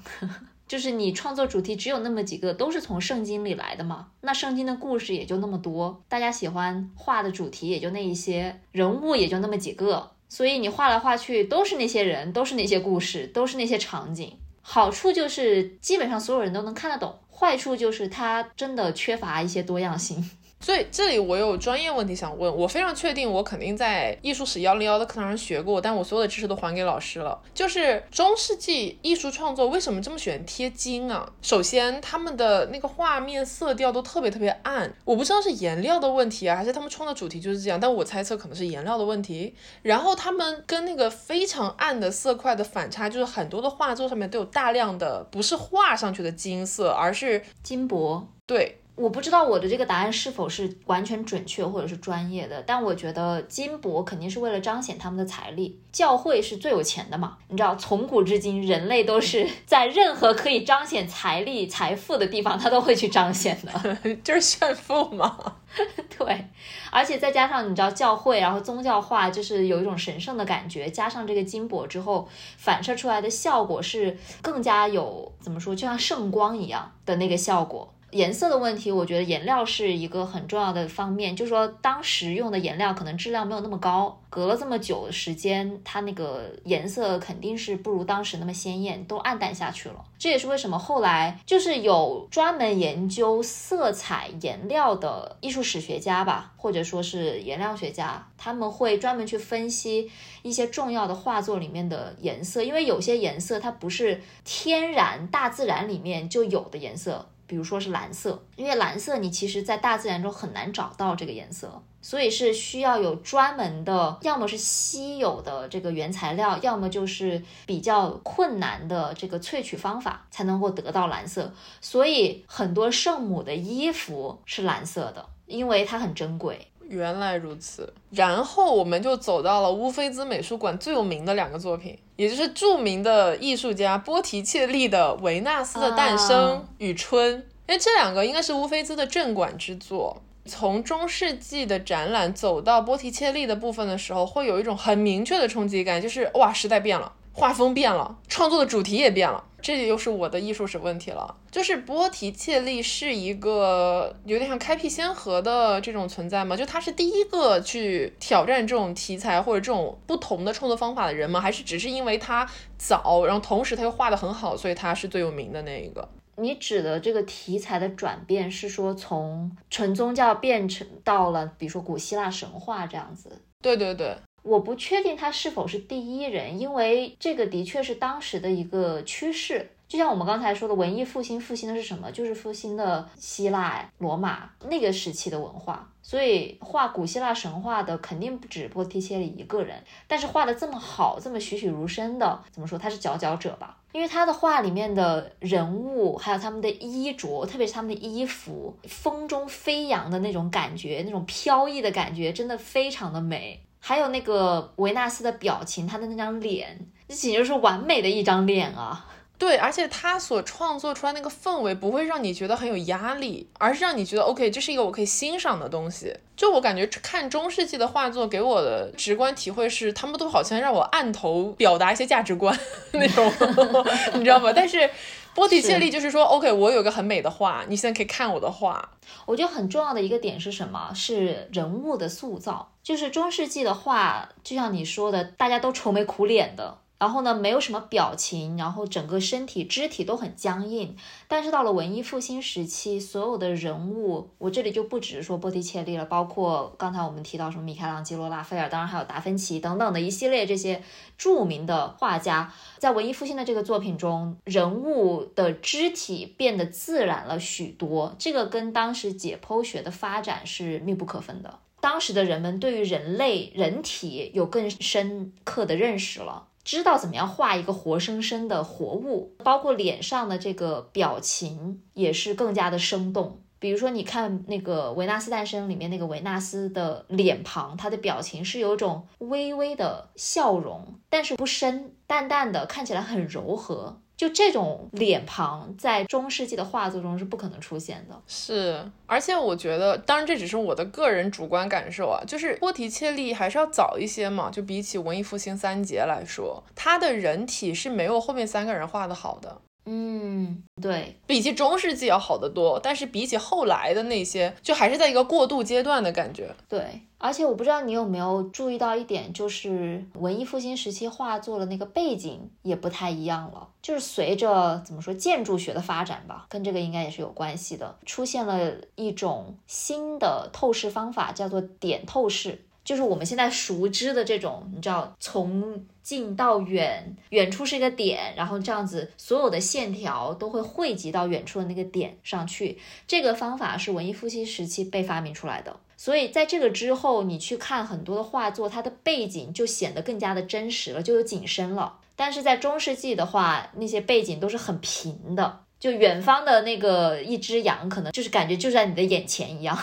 就是你创作主题只有那么几个，都是从圣经里来的嘛。那圣经的故事也就那么多，大家喜欢画的主题也就那一些，人物也就那么几个。所以你画来画去都是那些人，都是那些故事，都是那些场景。好处就是基本上所有人都能看得懂，坏处就是它真的缺乏一些多样性。所以这里我有专业问题想问，我非常确定我肯定在艺术史幺零幺的课堂上学过，但我所有的知识都还给老师了。就是中世纪艺术创作为什么这么喜欢贴金啊？首先他们的那个画面色调都特别特别暗，我不知道是颜料的问题啊，还是他们创作主题就是这样，但我猜测可能是颜料的问题。然后他们跟那个非常暗的色块的反差，就是很多的画作上面都有大量的不是画上去的金色，而是金箔。对。我不知道我的这个答案是否是完全准确或者是专业的，但我觉得金箔肯定是为了彰显他们的财力。教会是最有钱的嘛？你知道，从古至今，人类都是 在任何可以彰显财力、财富的地方，他都会去彰显的，就是炫富嘛。对，而且再加上你知道，教会然后宗教化就是有一种神圣的感觉，加上这个金箔之后，反射出来的效果是更加有怎么说，就像圣光一样的那个效果。颜色的问题，我觉得颜料是一个很重要的方面。就是说，当时用的颜料可能质量没有那么高，隔了这么久的时间，它那个颜色肯定是不如当时那么鲜艳，都暗淡下去了。这也是为什么后来就是有专门研究色彩颜料的艺术史学家吧，或者说是颜料学家，他们会专门去分析一些重要的画作里面的颜色，因为有些颜色它不是天然大自然里面就有的颜色。比如说是蓝色，因为蓝色你其实在大自然中很难找到这个颜色，所以是需要有专门的，要么是稀有的这个原材料，要么就是比较困难的这个萃取方法才能够得到蓝色。所以很多圣母的衣服是蓝色的，因为它很珍贵。原来如此。然后我们就走到了乌菲兹美术馆最有名的两个作品，也就是著名的艺术家波提切利的《维纳斯的诞生与春》。因为这两个应该是乌菲兹的镇馆之作。从中世纪的展览走到波提切利的部分的时候，会有一种很明确的冲击感，就是哇，时代变了，画风变了，创作的主题也变了。这又是我的艺术史问题了。就是波提切利是一个有点像开辟先河的这种存在吗？就他是第一个去挑战这种题材或者这种不同的创作方法的人吗？还是只是因为他早，然后同时他又画的很好，所以他是最有名的那一个？你指的这个题材的转变，是说从纯宗教变成到了，比如说古希腊神话这样子？对对对，我不确定他是否是第一人，因为这个的确是当时的一个趋势。就像我们刚才说的，文艺复兴复兴的是什么？就是复兴的希腊、罗马那个时期的文化。所以画古希腊神话的肯定不止波提切利一个人，但是画的这么好、这么栩栩如生的，怎么说他是佼佼者吧？因为他的画里面的人物，还有他们的衣着，特别是他们的衣服，风中飞扬的那种感觉，那种飘逸的感觉，真的非常的美。还有那个维纳斯的表情，他的那张脸，这简直是完美的一张脸啊！对，而且他所创作出来那个氛围不会让你觉得很有压力，而是让你觉得 OK，这是一个我可以欣赏的东西。就我感觉看中世纪的画作给我的直观体会是，他们都好像让我按头表达一些价值观 那种，你知道吗？但是波提切利就是说 OK，我有个很美的画，你现在可以看我的画。我觉得很重要的一个点是什么？是人物的塑造。就是中世纪的画，就像你说的，大家都愁眉苦脸的。然后呢，没有什么表情，然后整个身体肢体都很僵硬。但是到了文艺复兴时期，所有的人物，我这里就不只是说波提切利了，包括刚才我们提到什么米开朗基罗、拉斐尔，当然还有达芬奇等等的一系列这些著名的画家，在文艺复兴的这个作品中，人物的肢体变得自然了许多。这个跟当时解剖学的发展是密不可分的。当时的人们对于人类人体有更深刻的认识了。知道怎么样画一个活生生的活物，包括脸上的这个表情也是更加的生动。比如说，你看那个《维纳斯诞生》里面那个维纳斯的脸庞，他的表情是有种微微的笑容，但是不深，淡淡的，看起来很柔和。就这种脸庞，在中世纪的画作中是不可能出现的。是，而且我觉得，当然这只是我的个人主观感受啊，就是波提切利还是要早一些嘛。就比起文艺复兴三杰来说，他的人体是没有后面三个人画的好的。嗯，对比起中世纪要好得多，但是比起后来的那些，就还是在一个过渡阶段的感觉。对，而且我不知道你有没有注意到一点，就是文艺复兴时期画作的那个背景也不太一样了，就是随着怎么说建筑学的发展吧，跟这个应该也是有关系的，出现了一种新的透视方法，叫做点透视。就是我们现在熟知的这种，你知道，从近到远，远处是一个点，然后这样子，所有的线条都会汇集到远处的那个点上去。这个方法是文艺复兴时期被发明出来的，所以在这个之后，你去看很多的画作，它的背景就显得更加的真实了，就有景深了。但是在中世纪的话，那些背景都是很平的，就远方的那个一只羊，可能就是感觉就在你的眼前一样。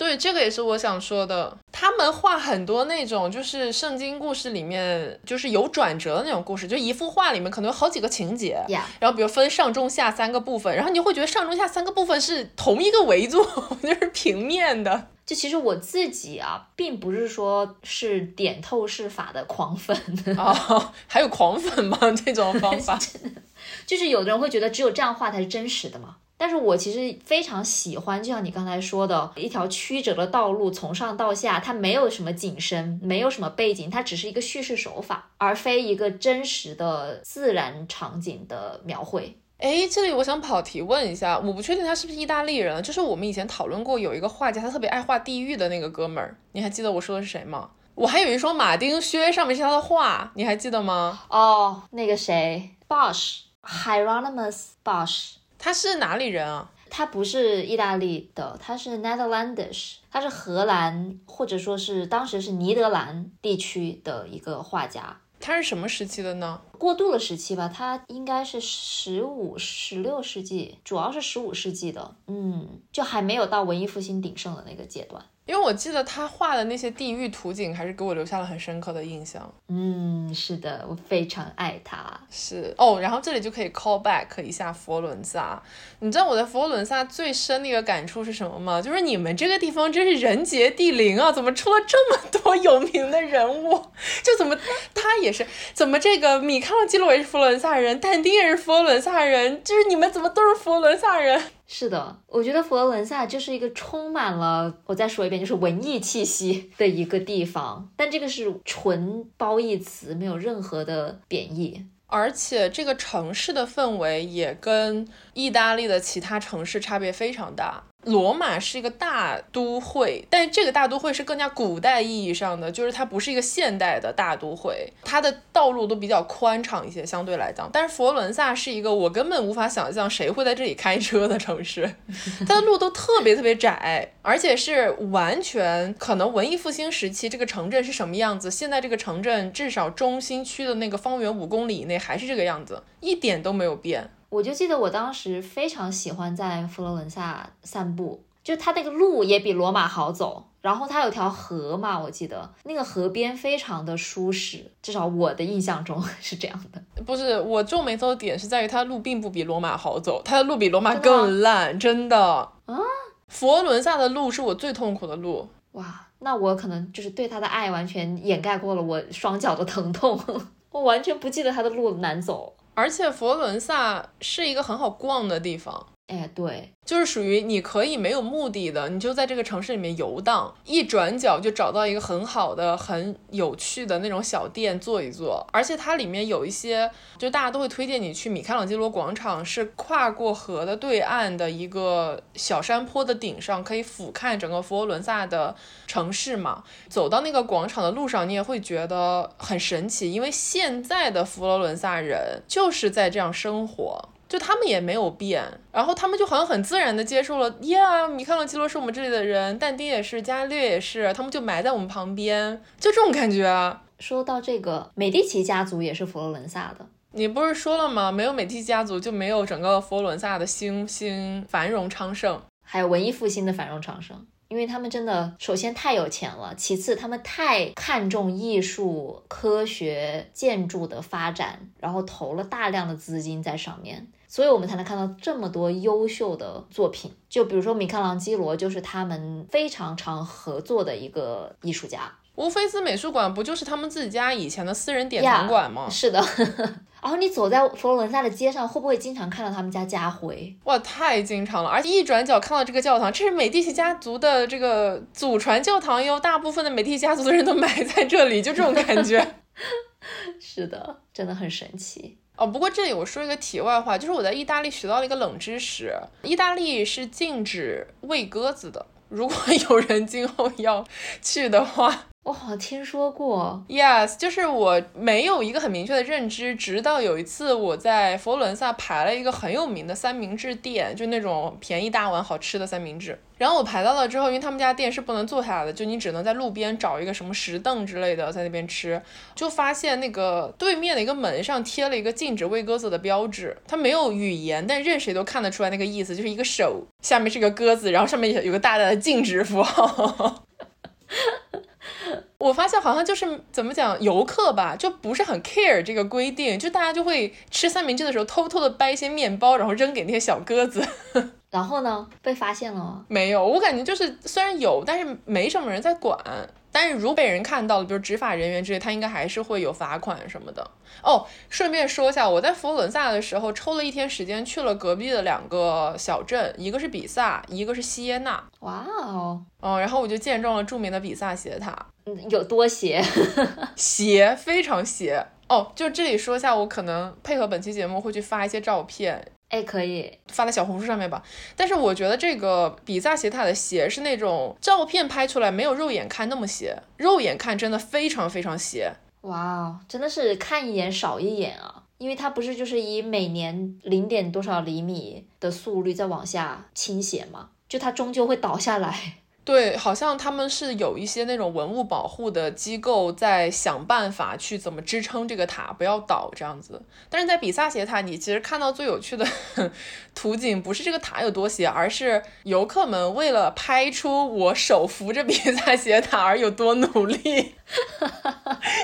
对，这个也是我想说的。他们画很多那种，就是圣经故事里面，就是有转折的那种故事，就一幅画里面可能有好几个情节，然后比如分上中下三个部分，然后你会觉得上中下三个部分是同一个维度，就是平面的。就其实我自己啊，并不是说是点透视法的狂粉哦，还有狂粉吗？这种方法，就是有的人会觉得只有这样画才是真实的嘛。但是我其实非常喜欢，就像你刚才说的，一条曲折的道路从上到下，它没有什么景深，没有什么背景，它只是一个叙事手法，而非一个真实的自然场景的描绘。哎，这里我想跑题问一下，我不确定他是不是意大利人，就是我们以前讨论过有一个画家，他特别爱画地狱的那个哥们儿，你还记得我说的是谁吗？我还有一双马丁靴，上面是他的画，你还记得吗？哦，那个谁，Bosch，Hieronymus Bosch。他是哪里人啊？他不是意大利的，他是 Netherlandish，他是荷兰或者说是当时是尼德兰地区的一个画家。他是什么时期的呢？过渡的时期吧，他应该是十五、十六世纪，主要是十五世纪的，嗯，就还没有到文艺复兴鼎盛的那个阶段。因为我记得他画的那些地狱图景，还是给我留下了很深刻的印象。嗯，是的，我非常爱他。是哦，然后这里就可以 call back 一下佛伦萨。你知道我在佛罗伦萨最深的一个感触是什么吗？就是你们这个地方真是人杰地灵啊！怎么出了这么多有名的人物？就怎么他也是？怎么这个米开朗基罗也是佛罗伦萨人，但丁也是佛罗伦萨人？就是你们怎么都是佛罗伦萨人？是的，我觉得佛罗伦萨就是一个充满了，我再说一遍，就是文艺气息 的一个地方。但这个是纯褒义词，没有任何的贬义。而且这个城市的氛围也跟意大利的其他城市差别非常大。罗马是一个大都会，但这个大都会是更加古代意义上的，就是它不是一个现代的大都会，它的道路都比较宽敞一些，相对来讲。但是佛罗伦萨是一个我根本无法想象谁会在这里开车的城市，它的路都特别特别窄，而且是完全可能文艺复兴时期这个城镇是什么样子，现在这个城镇至少中心区的那个方圆五公里以内还是这个样子，一点都没有变。我就记得我当时非常喜欢在佛罗伦萨散步，就它那个路也比罗马好走，然后它有条河嘛，我记得那个河边非常的舒适，至少我的印象中 是这样的。不是我皱眉头的点是在于它的路并不比罗马好走，它的路比罗马更烂，真的。啊，佛罗伦萨的路是我最痛苦的路。哇，那我可能就是对它的爱完全掩盖过了我双脚的疼痛，我完全不记得它的路难走。而且佛罗伦萨是一个很好逛的地方，哎，对，就是属于你可以没有目的的，你就在这个城市里面游荡，一转角就找到一个很好的、很有趣的那种小店坐一坐。而且它里面有一些，就大家都会推荐你去米开朗基罗广场，是跨过河的对岸的一个小山坡的顶上，可以俯瞰整个佛罗伦萨的城市嘛。走到那个广场的路上，你也会觉得很神奇，因为现在的佛罗伦萨人就是在这样生活。就他们也没有变，然后他们就好像很自然的接受了，呀，米开朗基罗是我们这里的人，但丁也是，伽利略也是，他们就埋在我们旁边，就这种感觉啊。说到这个，美第奇家族也是佛罗伦萨的，你不是说了吗？没有美第奇家族，就没有整个佛罗伦萨的兴兴繁荣昌盛，还有文艺复兴的繁荣昌盛。因为他们真的，首先太有钱了，其次他们太看重艺术、科学、建筑的发展，然后投了大量的资金在上面。所以我们才能看到这么多优秀的作品，就比如说米开朗基罗，就是他们非常常合作的一个艺术家。乌菲兹美术馆不就是他们自己家以前的私人典藏馆吗？是的。然后你走在佛罗伦萨的街上，会不会经常看到他们家家徽？哇，太经常了！而且一转角看到这个教堂，这是美第奇家族的这个祖传教堂哟，大部分的美第奇家族的人都埋在这里，就这种感觉。是的，真的很神奇。哦，不过这里我说一个题外话，就是我在意大利学到了一个冷知识，意大利是禁止喂鸽子的。如果 有人今后要去的话。我好像听说过，yes，就是我没有一个很明确的认知，直到有一次我在佛罗伦萨排了一个很有名的三明治店，就那种便宜大碗好吃的三明治。然后我排到了之后，因为他们家店是不能坐下来的，就你只能在路边找一个什么石凳之类的在那边吃。就发现那个对面的一个门上贴了一个禁止喂鸽子的标志，它没有语言，但任谁都看得出来那个意思，就是一个手下面是个鸽子，然后上面有个大大的禁止符号。我发现好像就是怎么讲，游客吧，就不是很 care 这个规定，就大家就会吃三明治的时候偷偷的掰一些面包，然后扔给那些小鸽子。然后呢，被发现了吗？没有，我感觉就是虽然有，但是没什么人在管。但是如被人看到了，比如执法人员之类，他应该还是会有罚款什么的。哦，顺便说一下，我在佛罗伦萨的时候抽了一天时间去了隔壁的两个小镇，一个是比萨，一个是锡耶纳。哇哦，哦，然后我就见证了著名的比萨斜塔，有多斜？斜，非常斜。哦，就这里说一下，我可能配合本期节目会去发一些照片。哎，可以发在小红书上面吧。但是我觉得这个比萨斜塔的斜是那种照片拍出来没有肉眼看那么斜，肉眼看真的非常非常斜。哇哦，真的是看一眼少一眼啊！因为它不是就是以每年零点多少厘米的速率在往下倾斜吗？就它终究会倒下来。对，好像他们是有一些那种文物保护的机构在想办法去怎么支撑这个塔不要倒这样子。但是在比萨斜塔，你其实看到最有趣的 图景不是这个塔有多斜，而是游客们为了拍出我手扶着比萨斜塔而有多努力，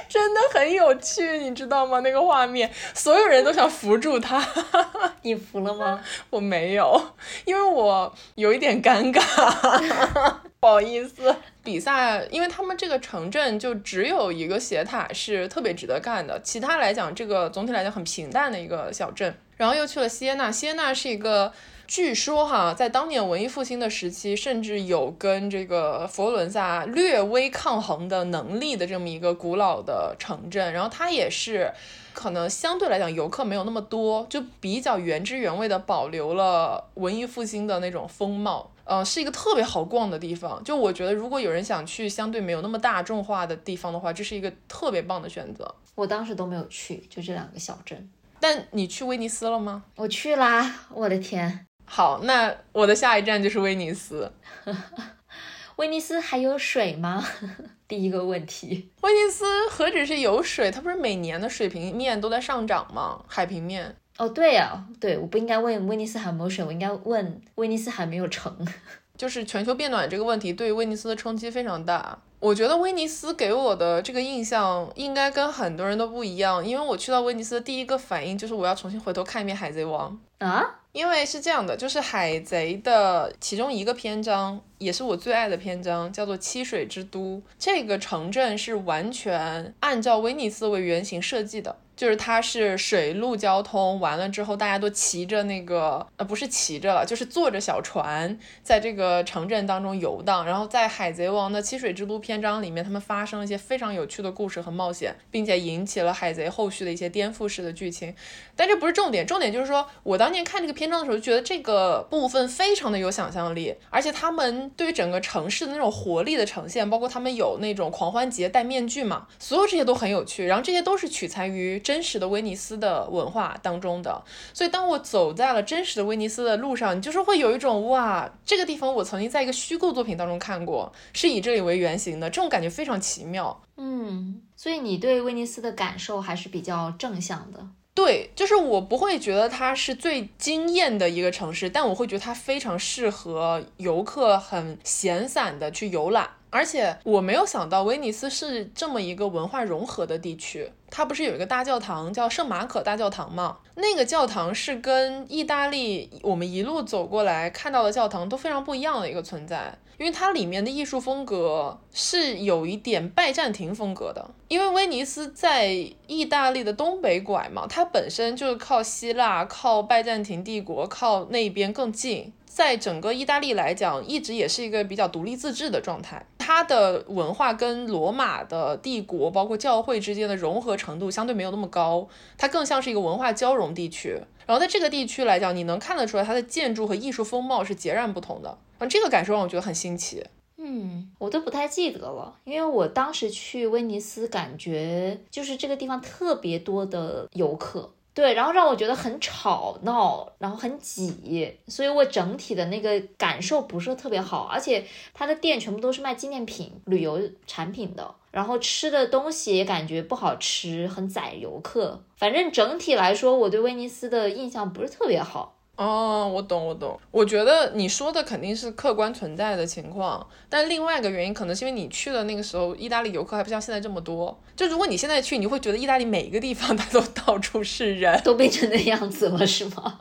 真的很有趣，你知道吗？那个画面，所有人都想扶住它。你扶了吗？我没有，因为我有一点尴尬。不好意思，比萨，因为他们这个城镇就只有一个斜塔是特别值得干的，其他来讲，这个总体来讲很平淡的一个小镇。然后又去了锡耶纳，锡耶纳是一个据说哈，在当年文艺复兴的时期，甚至有跟这个佛罗伦萨略微抗衡的能力的这么一个古老的城镇。然后它也是可能相对来讲游客没有那么多，就比较原汁原味的保留了文艺复兴的那种风貌。呃，是一个特别好逛的地方。就我觉得，如果有人想去相对没有那么大众化的地方的话，这是一个特别棒的选择。我当时都没有去，就这两个小镇。但你去威尼斯了吗？我去啦！我的天。好，那我的下一站就是威尼斯。威尼斯还有水吗？第一个问题。威尼斯何止是有水，它不是每年的水平面都在上涨吗？海平面。哦，对呀，对，我不应该问威尼斯还有没有水，我应该问威尼斯还没有成。就是全球变暖这个问题对威尼斯的冲击非常大。我觉得威尼斯给我的这个印象应该跟很多人都不一样，因为我去到威尼斯的第一个反应就是我要重新回头看一遍《海贼王》啊，因为是这样的，就是海贼的其中一个篇章，也是我最爱的篇章，叫做七水之都。这个城镇是完全按照威尼斯为原型设计的。就是它是水陆交通完了之后，大家都骑着那个呃不是骑着了，就是坐着小船在这个城镇当中游荡。然后在《海贼王》的七水之都篇章里面，他们发生了一些非常有趣的故事和冒险，并且引起了海贼后续的一些颠覆式的剧情。但这不是重点，重点就是说我当年看这个篇章的时候，就觉得这个部分非常的有想象力，而且他们对于整个城市的那种活力的呈现，包括他们有那种狂欢节戴面具嘛，所有这些都很有趣。然后这些都是取材于。真实的威尼斯的文化当中的，所以当我走在了真实的威尼斯的路上，你就是会有一种哇，这个地方我曾经在一个虚构作品当中看过，是以这里为原型的，这种感觉非常奇妙。嗯，所以你对威尼斯的感受还是比较正向的。对，就是我不会觉得它是最惊艳的一个城市，但我会觉得它非常适合游客很闲散的去游览。而且我没有想到威尼斯是这么一个文化融合的地区。它不是有一个大教堂叫圣马可大教堂吗？那个教堂是跟意大利我们一路走过来看到的教堂都非常不一样的一个存在，因为它里面的艺术风格是有一点拜占庭风格的。因为威尼斯在意大利的东北拐嘛，它本身就是靠希腊、靠拜占庭帝国、靠那边更近。在整个意大利来讲，一直也是一个比较独立自治的状态。它的文化跟罗马的帝国，包括教会之间的融合程度相对没有那么高，它更像是一个文化交融地区。然后在这个地区来讲，你能看得出来它的建筑和艺术风貌是截然不同的。啊，这个感受让我觉得很新奇。嗯，我都不太记得了，因为我当时去威尼斯，感觉就是这个地方特别多的游客。对，然后让我觉得很吵闹，然后很挤，所以我整体的那个感受不是特别好。而且它的店全部都是卖纪念品、旅游产品的，然后吃的东西也感觉不好吃，很宰游客。反正整体来说，我对威尼斯的印象不是特别好。哦，我懂，我懂。我觉得你说的肯定是客观存在的情况，但另外一个原因可能是因为你去的那个时候，意大利游客还不像现在这么多。就如果你现在去，你会觉得意大利每一个地方 它都到处是人，都变成那样子了，是吗？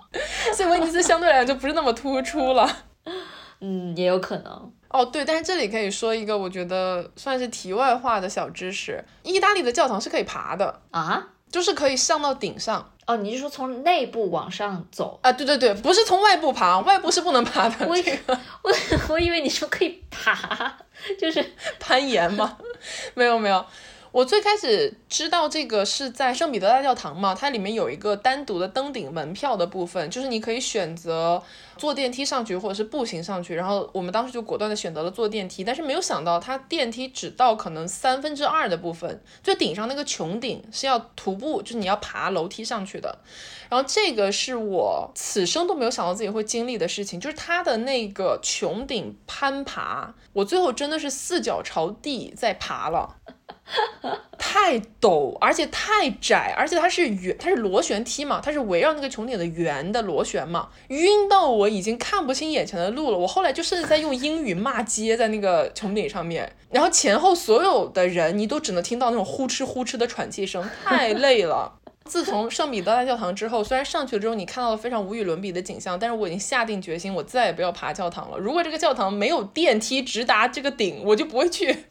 所以威尼斯相对来讲就不是那么突出了。嗯，也有可能。哦，对，但是这里可以说一个我觉得算是题外话的小知识：意大利的教堂是可以爬的啊，就是可以上到顶上。哦，你是说从内部往上走啊？对对对，不是从外部爬，外部是不能爬的。我我 我以为你说可以爬，就是攀岩吗？没有没有。我最开始知道这个是在圣彼得大教堂嘛，它里面有一个单独的登顶门票的部分，就是你可以选择坐电梯上去或者是步行上去。然后我们当时就果断的选择了坐电梯，但是没有想到它电梯只到可能三分之二的部分，最顶上那个穹顶是要徒步，就是你要爬楼梯上去的。然后这个是我此生都没有想到自己会经历的事情，就是它的那个穹顶攀爬，我最后真的是四脚朝地在爬了。太陡，而且太窄，而且它是圆，它是螺旋梯嘛，它是围绕那个穹顶的圆的螺旋嘛，晕到我已经看不清眼前的路了。我后来就甚至在用英语骂街在那个穹顶上面，然后前后所有的人，你都只能听到那种呼哧呼哧的喘气声，太累了。自从圣彼得大教堂之后，虽然上去了之后你看到了非常无与伦比的景象，但是我已经下定决心，我再也不要爬教堂了。如果这个教堂没有电梯直达这个顶，我就不会去。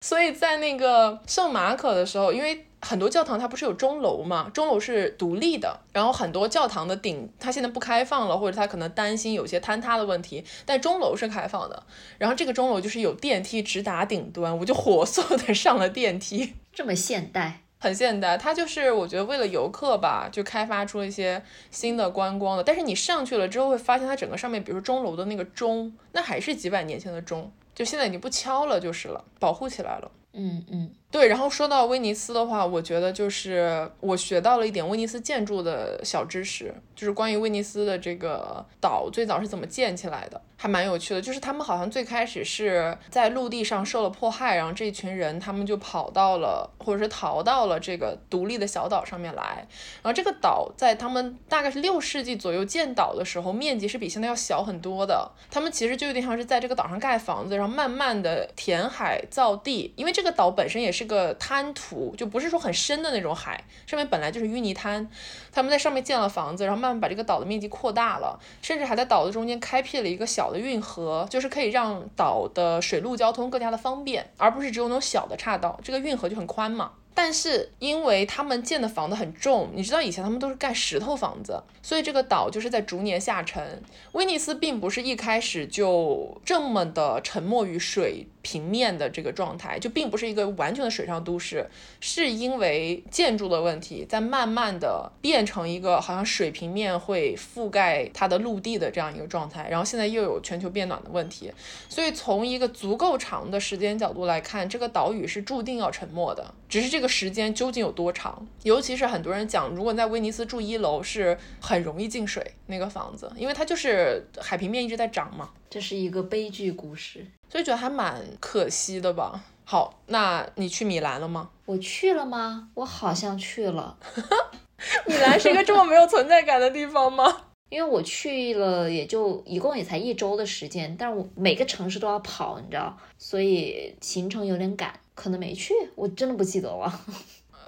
所以在那个圣马可的时候，因为很多教堂它不是有钟楼嘛，钟楼是独立的，然后很多教堂的顶它现在不开放了，或者它可能担心有些坍塌的问题，但钟楼是开放的。然后这个钟楼就是有电梯直达顶端，我就火速的 上了电梯，这么现代，很现代。它就是我觉得为了游客吧，就开发出了一些新的观光的。但是你上去了之后会发现，它整个上面，比如说钟楼的那个钟，那还是几百年前的钟。就现在已经不敲了，就是了，保护起来了。嗯嗯。对，然后说到威尼斯的话，我觉得就是我学到了一点威尼斯建筑的小知识，就是关于威尼斯的这个岛最早是怎么建起来的，还蛮有趣的。就是他们好像最开始是在陆地上受了迫害，然后这群人他们就跑到了，或者是逃到了这个独立的小岛上面来。然后这个岛在他们大概是六世纪左右建岛的时候，面积是比现在要小很多的。他们其实就有点像是在这个岛上盖房子，然后慢慢的填海造地，因为这个岛本身也是。个滩涂，就不是说很深的那种海，上面本来就是淤泥滩。他们在上面建了房子，然后慢慢把这个岛的面积扩大了，甚至还在岛的中间开辟了一个小的运河，就是可以让岛的水陆交通更加的方便，而不是只有那种小的岔道。这个运河就很宽嘛。但是因为他们建的房子很重，你知道以前他们都是盖石头房子，所以这个岛就是在逐年下沉。威尼斯并不是一开始就这么的沉没于水。平面的这个状态就并不是一个完全的水上都市，是因为建筑的问题，在慢慢的变成一个好像水平面会覆盖它的陆地的这样一个状态。然后现在又有全球变暖的问题，所以从一个足够长的时间角度来看，这个岛屿是注定要沉没的。只是这个时间究竟有多长？尤其是很多人讲，如果在威尼斯住一楼是很容易进水那个房子，因为它就是海平面一直在涨嘛。这是一个悲剧故事。所以觉得还蛮可惜的吧。好，那你去米兰了吗？我去了吗？我好像去了。米兰是一个这么没有存在感的地方吗？因为我去了，也就一共也才一周的时间，但是我每个城市都要跑，你知道，所以行程有点赶，可能没去。我真的不记得了。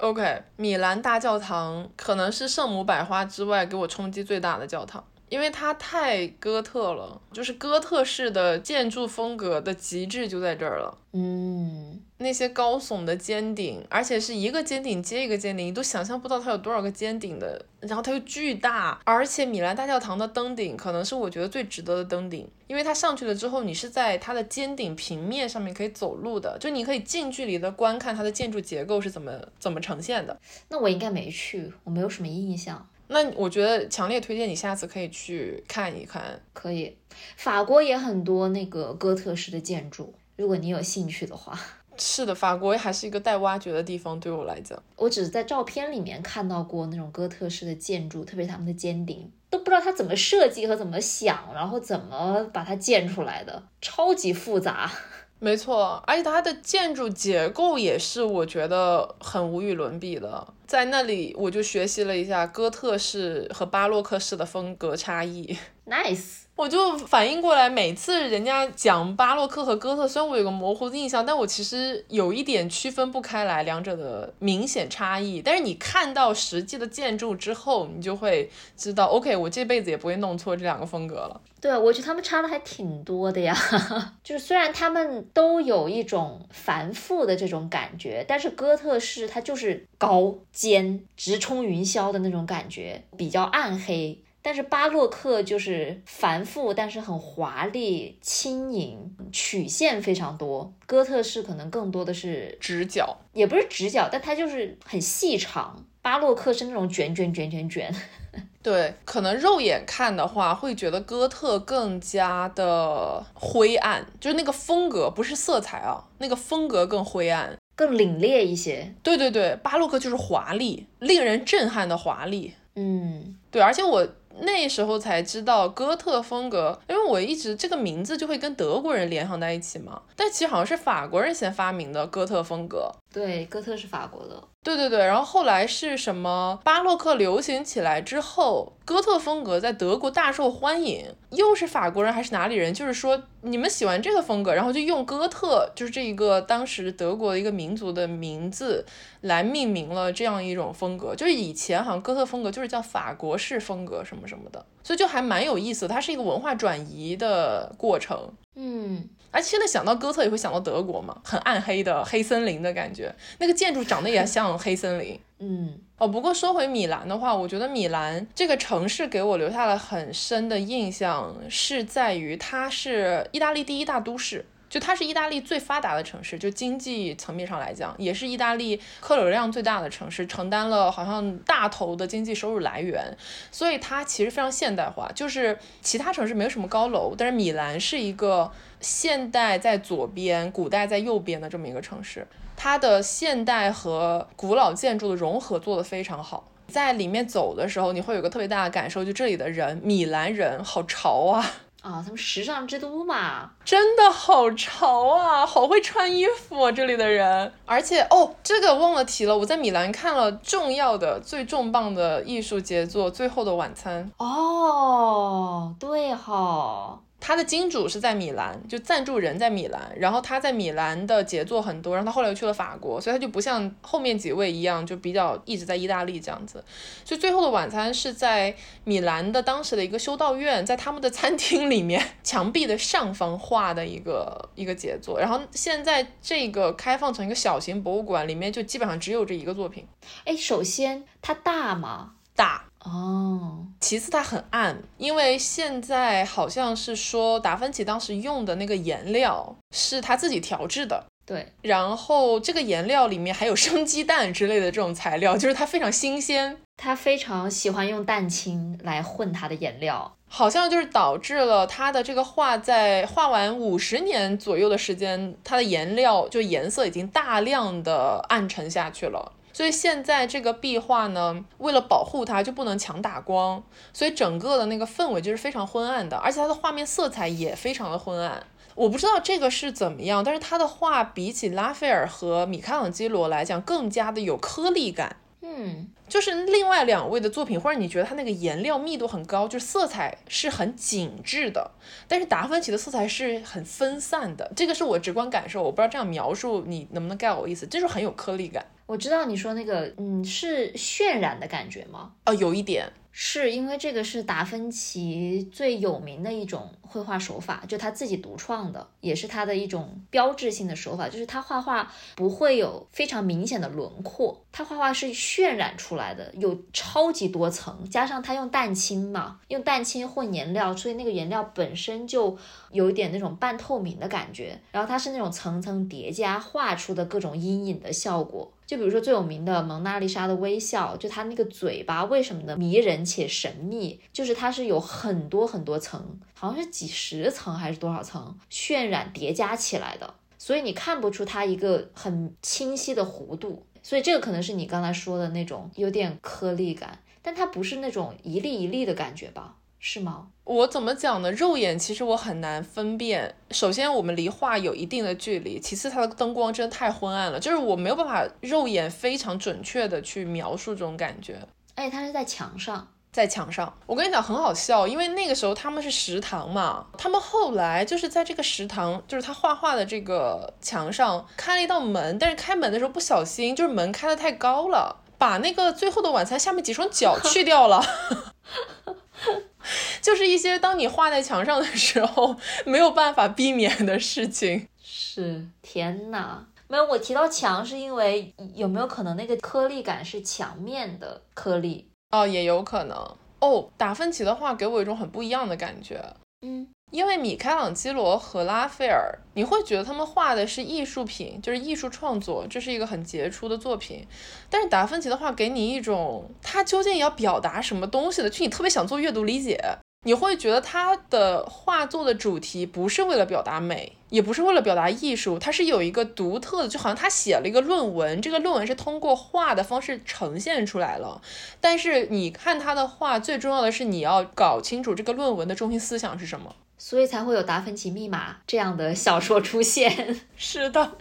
OK，米兰大教堂可能是圣母百花之外给我冲击最大的教堂。因为它太哥特了，就是哥特式的建筑风格的极致就在这儿了。嗯，那些高耸的尖顶，而且是一个尖顶接一个尖顶，你都想象不到它有多少个尖顶的。然后它又巨大，而且米兰大教堂的登顶可能是我觉得最值得的登顶，因为它上去了之后，你是在它的尖顶平面上面可以走路的，就你可以近距离的观看它的建筑结构是怎么怎么呈现的。那我应该没去，我没有什么印象。那我觉得强烈推荐你下次可以去看一看。可以，法国也很多那个哥特式的建筑，如果你有兴趣的话。是的，法国还是一个待挖掘的地方，对我来讲。我只是在照片里面看到过那种哥特式的建筑，特别是他们的尖顶，都不知道他怎么设计和怎么想，然后怎么把它建出来的，超级复杂。没错，而且它的建筑结构也是我觉得很无与伦比的。在那里，我就学习了一下哥特式和巴洛克式的风格差异。Nice。我就反应过来，每次人家讲巴洛克和哥特，虽然我有个模糊的印象，但我其实有一点区分不开来两者的明显差异。但是你看到实际的建筑之后，你就会知道，OK，我这辈子也不会弄错这两个风格了。对，我觉得他们差的还挺多的呀。就是虽然他们都有一种繁复的这种感觉，但是哥特式它就是高尖、直冲云霄的那种感觉，比较暗黑。但是巴洛克就是繁复，但是很华丽、轻盈，曲线非常多。哥特式可能更多的是直角，也不是直角，但它就是很细长。巴洛克是那种卷卷卷卷卷。对，可能肉眼看的话，会觉得哥特更加的灰暗，就是那个风格，不是色彩啊，那个风格更灰暗，更凛冽一些。对对对，巴洛克就是华丽，令人震撼的华丽。嗯，对，而且我。那时候才知道哥特风格，因为我一直这个名字就会跟德国人联想在一起嘛，但其实好像是法国人先发明的哥特风格。对，哥特是法国的。对对对，然后后来是什么？巴洛克流行起来之后，哥特风格在德国大受欢迎。又是法国人还是哪里人？就是说你们喜欢这个风格，然后就用哥特，就是这一个当时德国的一个民族的名字来命名了这样一种风格。就是以前好像哥特风格就是叫法国式风格什么什么的，所以就还蛮有意思。它是一个文化转移的过程。嗯。而现在想到哥特也会想到德国嘛，很暗黑的黑森林的感觉，那个建筑长得也像黑森林。嗯，哦，不过说回米兰的话，我觉得米兰这个城市给我留下了很深的印象，是在于它是意大利第一大都市。就它是意大利最发达的城市，就经济层面上来讲，也是意大利客流量最大的城市，承担了好像大头的经济收入来源，所以它其实非常现代化。就是其他城市没有什么高楼，但是米兰是一个现代在左边，古代在右边的这么一个城市，它的现代和古老建筑的融合做得非常好。在里面走的时候，你会有个特别大的感受，就这里的人，米兰人好潮啊。啊，他们时尚之都嘛，真的好潮啊，好会穿衣服啊，这里的人。而且哦，这个忘了提了，我在米兰看了重要的、最重磅的艺术杰作《最后的晚餐》。哦，对哈，他的金主是在米兰，就赞助人在米兰，然后他在米兰的杰作很多，然后他后来又去了法国，所以他就不像后面几位一样，就比较一直在意大利这样子。所以最后的晚餐是在米兰的当时的一个修道院，在他们的餐厅里面墙壁的上方画的一个一个杰作，然后现在这个开放成一个小型博物馆，里面就基本上只有这一个作品。哎，首先它大吗？大。哦，其次它很暗，因为现在好像是说达芬奇当时用的那个颜料是他自己调制的，对，然后这个颜料里面还有生鸡蛋之类的这种材料，就是它非常新鲜，他非常喜欢用蛋清来混他的颜料，好像就是导致了他的这个画在画完五十年左右的时间，它的颜料就颜色已经大量的暗沉下去了。所以现在这个壁画呢，为了保护它，就不能强打光，所以整个的那个氛围就是非常昏暗的，而且它的画面色彩也非常的昏暗。我不知道这个是怎么样，但是他的画比起拉斐尔和米开朗基罗来讲，更加的有颗粒感。嗯，就是另外两位的作品，或者你觉得它那个颜料密度很高，就是色彩是很紧致的，但是达芬奇的色彩是很分散的，这个是我直观感受，我不知道这样描述你能不能 get 我意思，就是很有颗粒感。我知道你说那个，嗯，是渲染的感觉吗？哦，有一点。是因为这个是达芬奇最有名的一种绘画手法，就他自己独创的，也是他的一种标志性的手法，就是他画画不会有非常明显的轮廓，他画画是渲染出来的，有超级多层，加上他用蛋清嘛，用蛋清混颜料，所以那个颜料本身就有一点那种半透明的感觉，然后它是那种层层叠加画出的各种阴影的效果。就比如说最有名的蒙娜丽莎的微笑，就她那个嘴巴为什么呢？迷人且神秘，就是它是有很多很多层，好像是几十层还是多少层渲染叠加起来的，所以你看不出它一个很清晰的弧度。所以这个可能是你刚才说的那种有点颗粒感，但它不是那种一粒一粒的感觉吧？是吗？我怎么讲呢？肉眼其实我很难分辨。首先，我们离画有一定的距离；其次，它的灯光真的太昏暗了，就是我没有办法肉眼非常准确的去描述这种感觉。而且它是在墙上，在墙上。我跟你讲很好笑，因为那个时候他们是食堂嘛，他们后来就是在这个食堂，就是他画画的这个墙上开了一道门，但是开门的时候不小心，就是门开的太高了，把那个《最后的晚餐》下面几双脚去掉了。就是一些当你画在墙上的时候没有办法避免的事情。是天哪，没有我提到墙是因为有没有可能那个颗粒感是墙面的颗粒？哦，也有可能。哦，达芬奇的画给我一种很不一样的感觉。嗯，因为米开朗基罗和拉斐尔，你会觉得他们画的是艺术品，就是艺术创作，这是一个很杰出的作品。但是达芬奇的画给你一种他究竟要表达什么东西的，就你特别想做阅读理解。你会觉得他的画作的主题不是为了表达美，也不是为了表达艺术，它是有一个独特的，就好像他写了一个论文，这个论文是通过画的方式呈现出来了。但是你看他的画，最重要的是你要搞清楚这个论文的中心思想是什么，所以才会有《达芬奇密码》这样的小说出现。是的。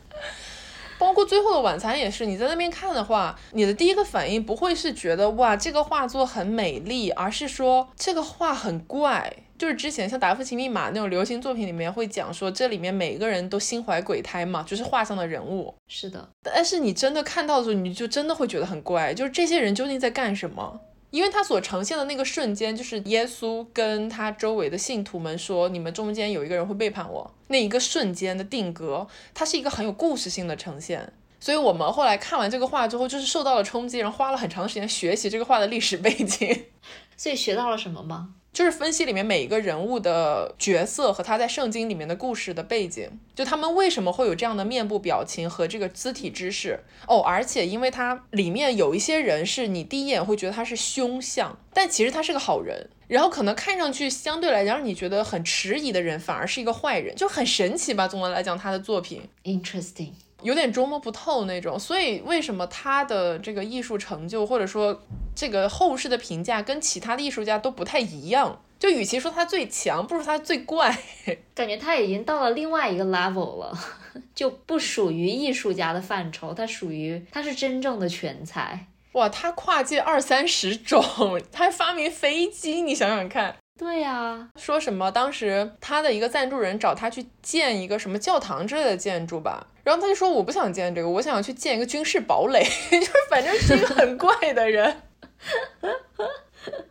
包括最后的晚餐也是，你在那边看的话，你的第一个反应不会是觉得哇这个画作很美丽，而是说这个画很怪。就是之前像达芬奇密码那种流行作品里面会讲说，这里面每个人都心怀鬼胎嘛，就是画上的人物。是的，但是你真的看到的时候，你就真的会觉得很怪，就是这些人究竟在干什么？因为他所呈现的那个瞬间，就是耶稣跟他周围的信徒们说：“你们中间有一个人会背叛我。”那一个瞬间的定格，它是一个很有故事性的呈现。所以我们后来看完这个画之后，就是受到了冲击，然后花了很长时间学习这个画的历史背景。所以学到了什么吗？就是分析里面每一个人物的角色和他在圣经里面的故事的背景，就他们为什么会有这样的面部表情和这个肢体姿势哦，而且因为它里面有一些人是你第一眼会觉得他是凶相，但其实他是个好人，然后可能看上去相对来讲让你觉得很迟疑的人反而是一个坏人，就很神奇吧。总的来讲，他的作品 interesting。有点捉摸不透那种，所以为什么他的这个艺术成就，或者说这个后世的评价跟其他的艺术家都不太一样？就与其说他最强，不如他最怪。感觉他已经到了另外一个 level 了，就不属于艺术家的范畴，他属于他是真正的全才。哇，他跨界二三十种，他还发明飞机，你想想看。对呀，说什么当时他的一个赞助人找他去建一个什么教堂之类的建筑吧，然后他就说我不想建这个，我想去建一个军事堡垒，就是反正是一个很 怪的人，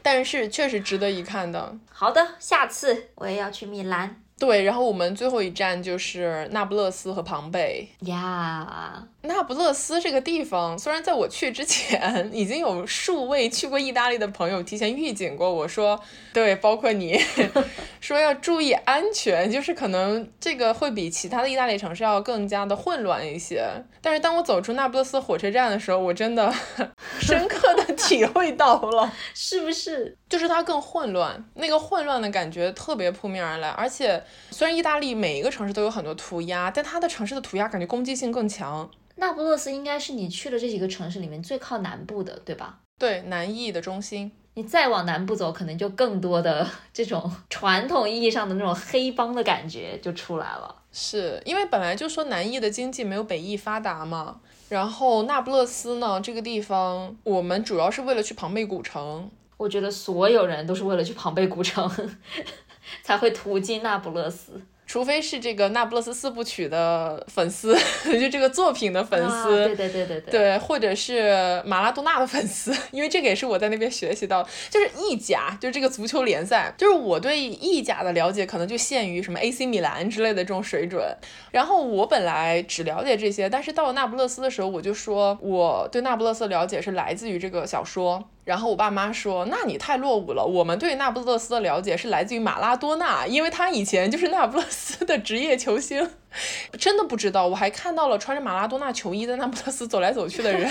但是确实值得一看的。好的，下次我也要去米兰对，然后我们最后一站就是那不勒斯和庞贝。呀。那不勒斯这个地方，虽然在我去之前 已经有数位去过意大利的朋友提前预警过我说，对，包括你 说要注意安全，就是可能这个会比其他的意大利城市要更加的混乱一些。但是当我走出那不勒斯火车站的时候，我真的 深刻的体会到了，是不是？就是它更混乱，那个混乱的感觉特别扑面而来。而且虽然意大利每一个城市都有很多涂鸦，但它的城市的涂鸦感觉攻击性更强。那不勒斯应该是你去了这几个城市里面最靠南部的，对吧？对，南意的中心。你再往南部走，可能就更多的这种传统意义上的那种黑帮的感觉就出来了。是因为本来就说南意的经济没有北意发达嘛，然后那不勒斯呢这个地方，我们主要是为了去庞贝古城。我觉得所有人都是为了去庞贝古城 才会途经那不勒斯。除非是这个《那不勒斯四部曲》的粉丝，就这个作品的粉丝，对对对对对，对，或者是马拉多纳的粉丝，因为这个也是我在那边学习到，就是意甲，就是这个足球联赛，就是我对意甲的了解可能就限于什么 AC 米兰之类的这种水准。然后我本来只了解这些，但是到了那不勒斯的时候，我就说我对那不勒斯的了解是来自于这个小说。然后我爸妈说：“那你太落伍了，我们对那不勒斯的了解是来自于马拉多纳，因为他以前就是那不勒斯的职业球星。真的不知道，我还看到了穿着马拉多纳球衣在那不勒斯走来走去的人，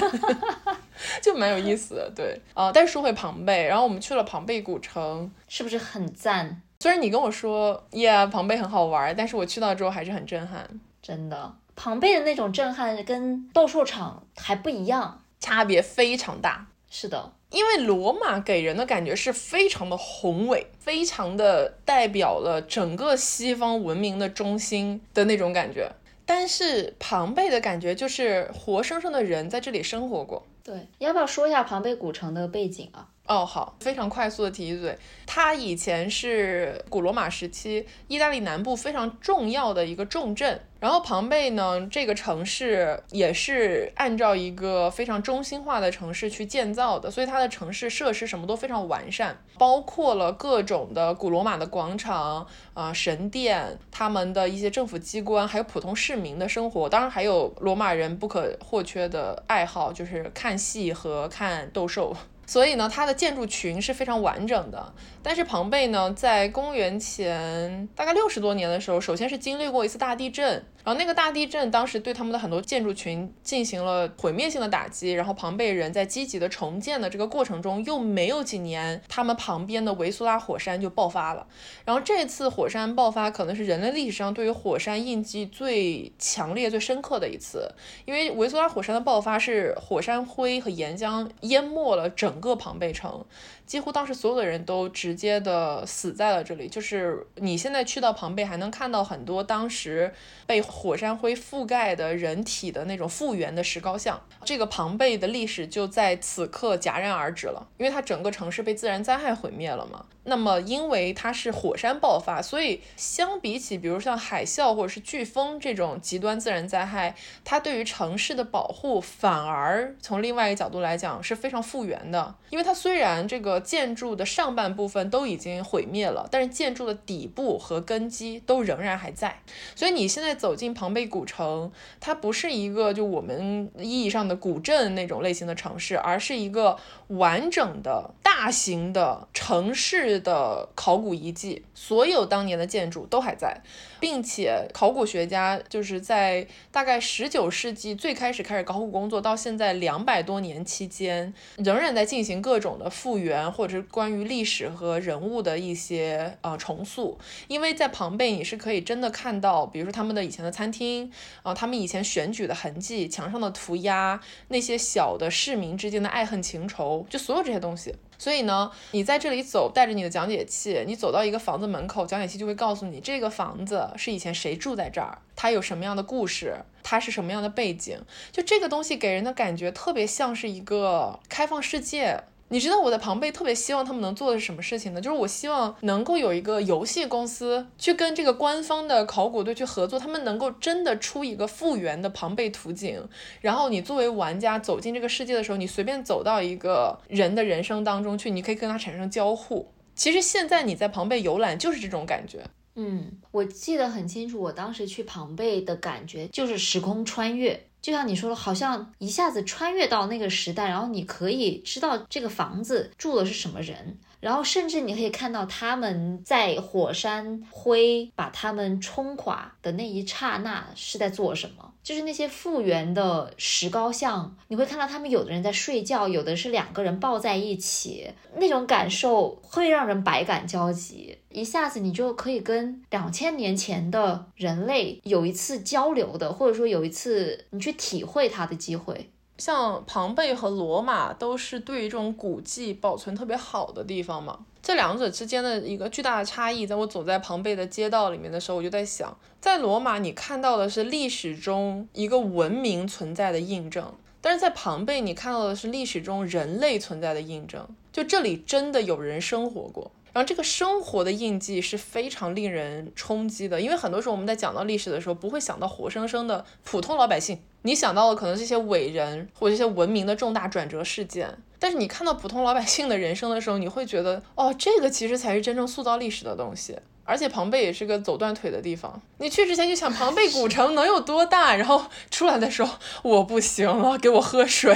就蛮有意思的。对，啊，但是说回庞贝，然后我们去了庞贝古城，是不是很赞？虽然你跟我说，耶，庞贝很好玩，但是我去到之后还是很震撼。真的，庞贝的那种震撼跟斗兽场还不一样，差别非常大。是的。”因为罗马给人的感觉是非常的宏伟，非常的代表了整个西方文明的中心的那种感觉。但是庞贝的感觉就是活生生的人在这里生活过。对，要不要说一下庞贝古城的背景啊？哦，好，非常快速的提一嘴，它以前是古罗马时期意大利南部非常重要的一个重镇。然后庞贝呢，这个城市也是按照一个非常中心化的城市去建造的，所以它的城市设施什么都非常完善，包括了各种的古罗马的广场啊、神殿，他们的一些政府机关，还有普通市民的生活，当然还有罗马人不可或缺的爱好，就是看戏和看斗兽。所以呢，它的建筑群是非常完整的。但是庞贝呢，在公元前大概六十多年的时候，首先是经历过一次大地震，然后那个大地震当时对他们的很多建筑群进行了毁灭性的打击。然后庞贝人在积极的重建的这个过程中，又没有几年，他们旁边的维苏拉火山就爆发了。然后这次火山爆发可能是人类历史上对于火山印记最强烈、最深刻的一次，因为维苏拉火山的爆发是火山灰和岩浆淹没了整个庞贝城。几乎当时所有的人都直接的死在了这里。就是你现在去到庞贝，还能看到很多当时被火山灰覆盖的人体的那种复原的石膏像。这个庞贝的历史就在此刻戛然而止了，因为它整个城市被自然灾害毁灭了嘛。那么，因为它是火山爆发，所以相比起，比如像海啸或者是飓风这种极端自然灾害，它对于城市的保护反而从另外一个角度来讲是非常复原的。因为它虽然这个建筑的上半部分都已经毁灭了，但是建筑的底部和根基都仍然还在。所以你现在走进庞贝古城，它不是一个就我们意义上的古镇那种类型的城市，而是一个完整的大型的城市。的考古遗迹，所有当年的建筑都还在。并且考古学家就是在大概十九世纪最开始开始考古工作，到现在两百多年期间，仍然在进行各种的复原，或者是关于历史和人物的一些呃重塑。因为在庞贝，你是可以真的看到，比如说他们的以前的餐厅啊，他们以前选举的痕迹，墙上的涂鸦，那些小的市民之间的爱恨情仇，就所有这些东西。所以呢，你在这里走，带着你的讲解器，你走到一个房子门口，讲解器就会告诉你这个房子。是以前谁住在这儿？它有什么样的故事？它是什么样的背景？就这个东西给人的感觉特别像是一个开放世界你知道我在庞贝特别希望他们能做的是什么事情呢？就是我希望能够有一个游戏公司去跟这个官方的考古队去合作，他们能够真的出一个复原的庞贝图景，然后你作为玩家走进这个世界的时候，你随便走到一个人的人生当中去，你可以跟他产生交互。其实现在你在庞贝游览就是这种感觉。嗯，我记得很清楚，我当时去庞贝的感觉就是时空穿越。就像你说的，好像一下子穿越到那个时代，然后你可以知道这个房子住的是什么人，然后甚至你可以看到他们在火山灰把他们冲垮的那一刹那是在做什么。就是那些复原的石膏像，你会看到他们有的人在睡觉，有的是两个人抱在一起，那种感受会让人百感交集。一下子你就可以跟两千年前的人类有一次交流的，或者说有一次你去体会他的机会。像庞贝和罗马都是对于这种古迹保存特别好的地方嘛。这两者之间的一个巨大的差异，在我走在庞贝的街道里面的时候，我就在想，在罗马你看到的是历史中一个文明存在的印证，但是在庞贝你看到的是历史中人类存在的印证。就这里真的有人生活过。然后这个生活的印记是非常令人冲击的，因为很多时候我们在讲到历史的时候，不会想到活生生的普通老百姓，你想到的可能是一些伟人或者一些文明的重大转折事件。但是你看到普通老百姓的人生的时候，你会觉得，哦，这个其实才是真正塑造历史的东西。而且庞贝也是个走断腿的地方，你去之前就想庞贝古城能有多大，然后出来的时候我不行了，给我喝水。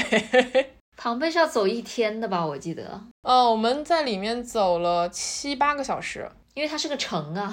庞贝是要走一天的吧？我记得。呃，我们在里面走了七八个小时，因为它是个城啊。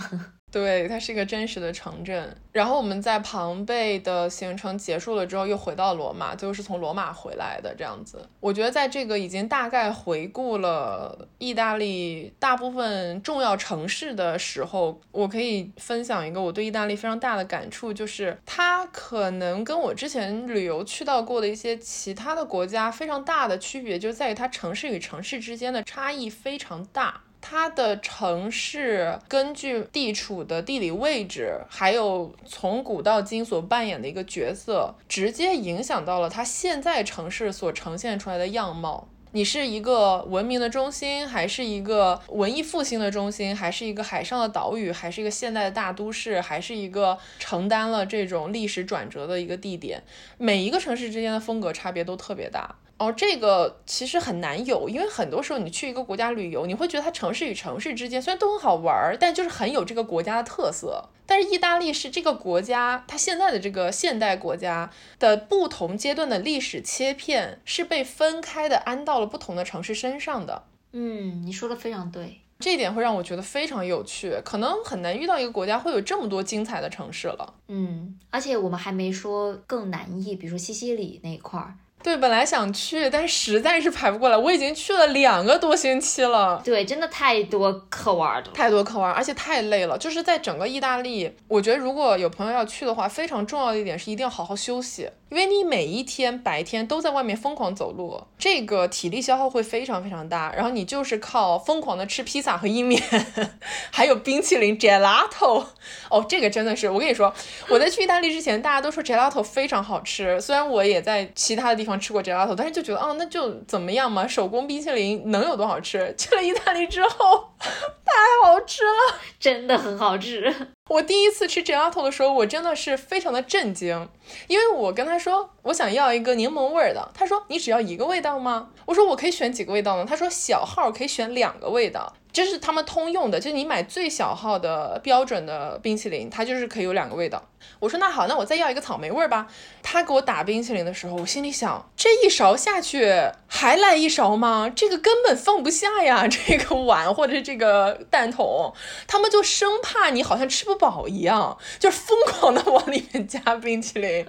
对，它是一个真实的城镇。然后我们在庞贝的行程结束了之后，又回到罗马，最后是从罗马回来的这样子。我觉得在这个已经大概回顾了意大利大部分重要城市的时候，我可以分享一个我对意大利非常大的感触，就是它可能跟我之前旅游去到过的一些其他的国家非常大的区别，就在于它城市与城市之间的差异非常大。它的城市根据地处的地理位置，还有从古到今所扮演的一个角色，直接影响到了它现在城市所呈现出来的样貌。你是一个文明的中心，还是一个文艺复兴的中心，还是一个海上的岛屿，还是一个现代的大都市，还是一个承担了这种历史转折的一个地点？每一个城市之间的风格差别都特别大。哦，这个其实很难有，因为很多时候你去一个国家旅游，你会觉得它城市与城市之间虽然都很好玩儿，但就是很有这个国家的特色。但是意大利是这个国家，它现在的这个现代国家的不同阶段的历史切片是被分开的，安到了不同的城市身上的。嗯，你说的非常对，这一点会让我觉得非常有趣，可能很难遇到一个国家会有这么多精彩的城市了。嗯，而且我们还没说更南意，比如说西西里那一块儿。对，本来想去，但是实在是排不过来。我已经去了两个多星期了。对，真的太多可玩的，太多可玩，而且太累了。就是在整个意大利，我觉得如果有朋友要去的话，非常重要的一点是一定要好好休息。因为你每一天白天都在外面疯狂走路，这个体力消耗会非常非常大。然后你就是靠疯狂的吃披萨和意面，还有冰淇淋 gelato。哦，这个真的是，我跟你说，我在去意大利之前，大家都说 gelato 非常好吃。虽然我也在其他的地方吃过 gelato，但是就觉得，哦，那就怎么样嘛，手工冰淇淋能有多好吃？去了意大利之后，太好吃了，真的很好吃。我第一次吃 gelato 的时候，我真的是非常的震惊，因为我跟他说我想要一个柠檬味儿的，他说你只要一个味道吗？我说我可以选几个味道呢？他说小号可以选两个味道。这是他们通用的，就是你买最小号的标准的冰淇淋，它就是可以有两个味道。我说那好，那我再要一个草莓味儿吧。他给我打冰淇淋的时候，我心里想，这一勺下去还来一勺吗？这个根本放不下呀，这个碗或者这个蛋筒，他们就生怕你好像吃不饱一样，就疯狂的往里面加冰淇淋，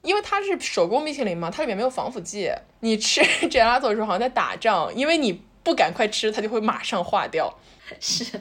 因为它是手工冰淇淋嘛，它里面没有防腐剂。你吃 gelato 的时候好像在打仗，因为你。不赶快吃，它就会马上化掉。是，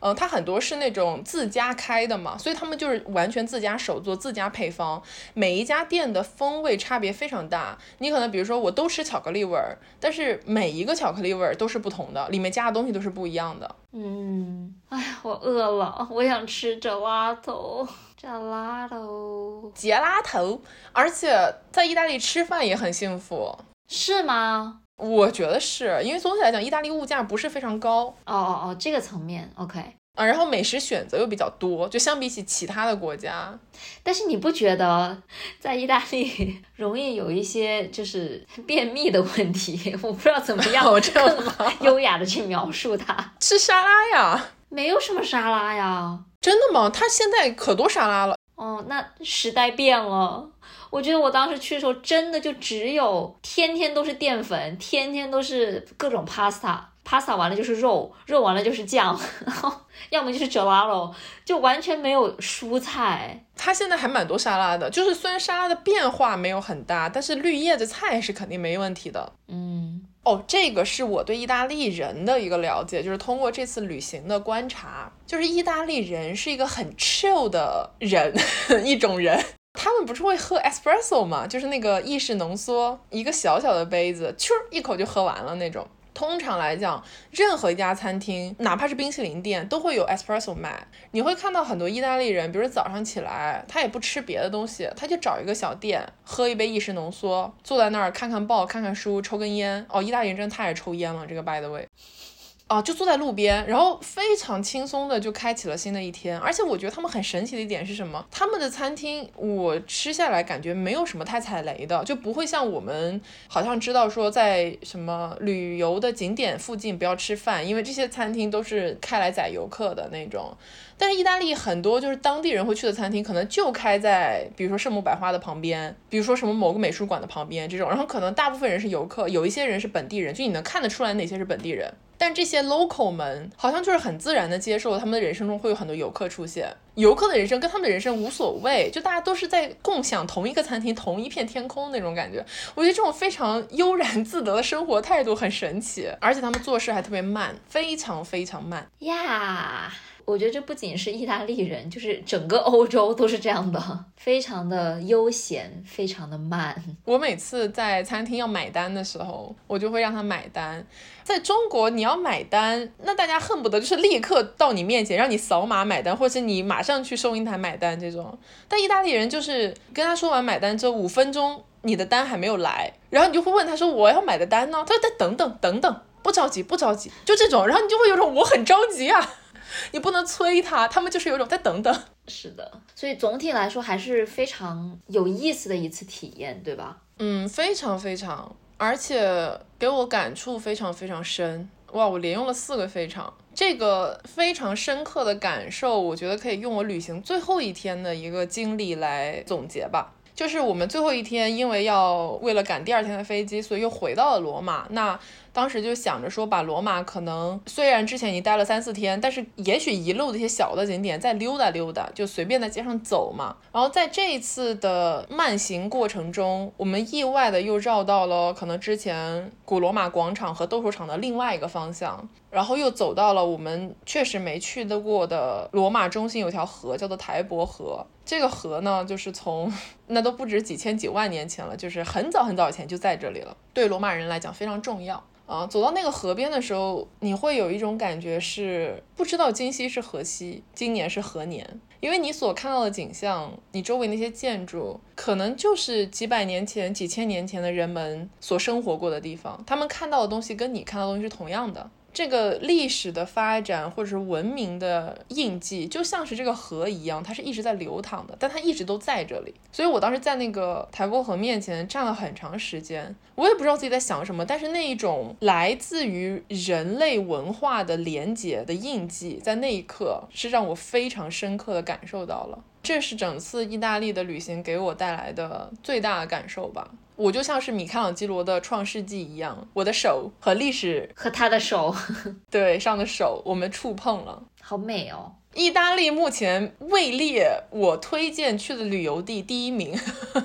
嗯，它很多是那种自家开的嘛，所以他们就是完全自家手做、自家配方。每一家店的风味差别非常大。你可能比如说，我都吃巧克力味儿，但是每一个巧克力味儿都是不同的，里面加的东西都是不一样的。嗯，哎呀，我饿了，我想吃这拉头，这拉头，杰拉头。而且在意大利吃饭也很幸福。是吗？我觉得是因为总体来讲，意大利物价不是非常高哦哦哦，这个层面 OK 啊，然后美食选择又比较多，就相比起其他的国家。但是你不觉得在意大利 容易有一些就是便秘的问题？我不知道怎么样更优雅的去描述它。吃沙拉呀？没有什么沙拉呀。真的吗？它现在可多沙拉了。哦，那时代变了。我觉得我当时去的时候，真的就只有天天都是淀粉，天天都是各种 pasta，pasta 完了就是肉，肉完了就是酱，然后要么就是 gelato，就完全没有蔬菜。它现在还蛮多沙拉的，就是虽然沙拉的变化没有很大，但是绿叶的菜是肯定没问题的。嗯，哦，这个是我对意大利人的一个了解，就是通过这次旅行的观察，就是意大利人是一个很 chill 的人，一种人。他们不是会喝 espresso 吗？就是那个意式浓缩，一个小小的杯子，啾一口就喝完了那种。通常来讲，任何一家餐厅，哪怕是冰淇淋店，都会有 espresso 卖。你会看到很多意大利人，比如早上起来，他也不吃别的东西，他就找一个小店，喝一杯意式浓缩，坐在那儿看看报、看看书、抽根烟。哦，意大利人真的太爱抽烟了，这个 by the way。啊，就坐在路边，然后非常轻松的就开启了新的一天。而且我觉得他们很神奇的一点是什么？他们的餐厅我吃下来感觉没有什么太踩雷的，就不会像我们好像知道说在什么旅游的景点附近不要吃饭，因为这些餐厅都是开来宰游客的那种。但是意大利很多就是当地人会去的餐厅，可能就开在比如说圣母百花的旁边，比如说什么某个美术馆的旁边这种。然后可能大部分人是游客，有一些人是本地人，就你能看得出来哪些是本地人。但这些 local 们好像就是很自然的接受他们的人生中会有很多游客出现，游客的人生跟他们的人生无所谓，就大家都是在共享同一个餐厅、同一片天空那种感觉。我觉得这种非常悠然自得的生活态度很神奇，而且他们做事还特别慢，非常非常慢呀。我觉得这不仅是意大利人，就是整个欧洲都是这样的，非常的悠闲，非常的慢。我每次在餐厅要买单的时候，我就会让他买单。在中国，你要买单，那大家恨不得就是立刻到你面前让你扫码买单，或者是你马上去收银台买单这种。但意大利人就是跟他说完买单之后五分钟，你的单还没有来，然后你就会问他说我要买的单呢？他说再等等等等，不着急不着急，就这种，然后你就会有种我很着急啊。你不能催他，他们就是有种再等等。是的，所以总体来说还是非常有意思的一次体验，对吧？嗯，非常非常，而且给我感触非常非常深。哇，我连用了四个非常，这个非常深刻的感受，我觉得可以用我旅行最后一天的一个经历来总结吧。就是我们最后一天，因为要为了赶第二天的飞机，所以又回到了罗马。那当时就想着说，把罗马可能虽然之前已经待了三四天，但是也许一路的一些小的景点再溜达溜达，就随便在街上走嘛。然后在这一次的慢行过程中，我们意外的又绕到了可能之前古罗马广场和斗兽场的另外一个方向，然后又走到了我们确实没去的过的罗马中心有条河，叫做台伯河。这个河呢，就是从那都不止几千几万年前了，就是很早很早以前就在这里了。对罗马人来讲非常重要啊。走到那个河边的时候，你会有一种感觉是不知道今夕是何夕，今年是何年，因为你所看到的景象，你周围那些建筑，可能就是几百年前、几千年前的人们所生活过的地方，他们看到的东西跟你看到东西是同样的。这个历史的发展或者是文明的印记，就像是这个河一样，它是一直在流淌的，但它一直都在这里。所以我当时在那个台伯河面前站了很长时间，我也不知道自己在想什么，但是那一种来自于人类文化的连结的印记，在那一刻是让我非常深刻的感受到了。这是整次意大利的旅行给我带来的最大的感受吧。我就像是米开朗基罗的《创世纪》一样，我的手和历史和他的手，对上的手，我们触碰了，好美哦！意大利目前位列我推荐去的旅游地第一名，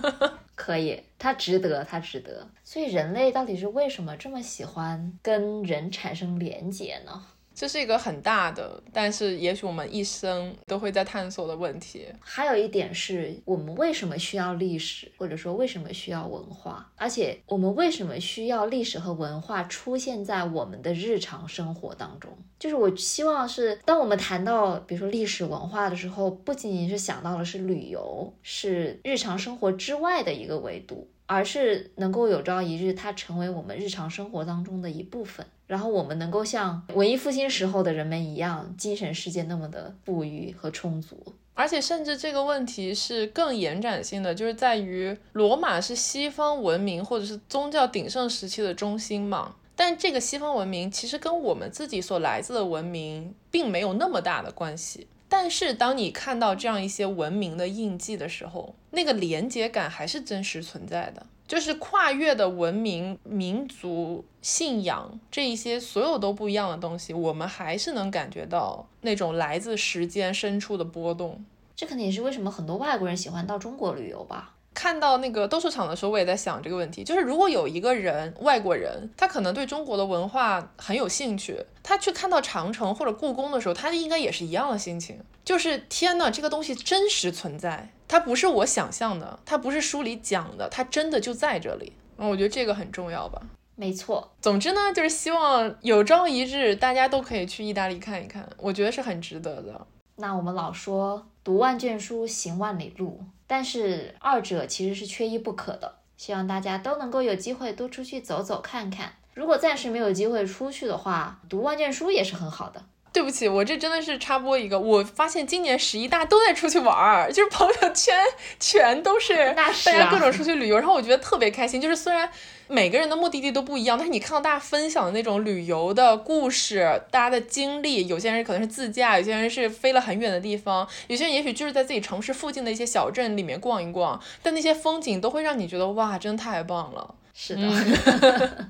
可以，它值得，它值得。所以人类到底是为什么这么喜欢跟人产生连结呢？这是一个很大的，但是也许我们一生都会在探索的问题。还有一点是我们为什么需要历史，或者说为什么需要文化，而且我们为什么需要历史和文化出现在我们的日常生活当中？就是我希望是，当我们谈到比如说历史文化的时候，不仅仅是想到的是旅游，是日常生活之外的一个维度。而是能够有朝一日它成为我们日常生活当中的一部分，然后我们能够像文艺复兴时候的人们一样，精神世界那么的富裕和充足。而且，甚至这个问题是更延展性的，就是在于罗马是西方文明或者是宗教鼎盛时期的中心嘛。但这个西方文明其实跟我们自己所来自的文明并没有那么大的关系。但是，当你看到这样一些文明的印记的时候，那个连接感还是真实存在的。就是跨越的文明、民族、信仰这一些所有都不一样的东西，我们还是能感觉到那种来自时间深处的波动。这可能也是为什么很多外国人喜欢到中国旅游吧。看到那个斗兽场的时候，我也在想这个问题，就是如果有一个人，外国人，他可能对中国的文化很有兴趣，他去看到长城或者故宫的时候，他应该也是一样的心情，就是天呐，这个东西真实存在，它不是我想象的，它不是书里讲的，它真的就在这里。嗯，我觉得这个很重要吧。没错。总之呢，就是希望有朝一日大家都可以去意大利看一看，我觉得是很值得的。那我们老说读万卷书，行万里路。但是二者其实是缺一不可的，希望大家都能够有机会多出去走走看看。如果暂时没有机会出去的话，读万卷书也是很好的。对不起，我这真的是插播一个，我发现今年十一大家都在出去玩儿，就是朋友圈全都是大家各种出去旅游，然后我觉得特别开心。就是虽然每个人的目的地都不一样，但是你看到大家分享的那种旅游的故事，大家的经历，有些人可能是自驾，有些人是飞了很远的地方，有些人也许就是在自己城市附近的一些小镇里面逛一逛，但那些风景都会让你觉得哇，真的太棒了。是的。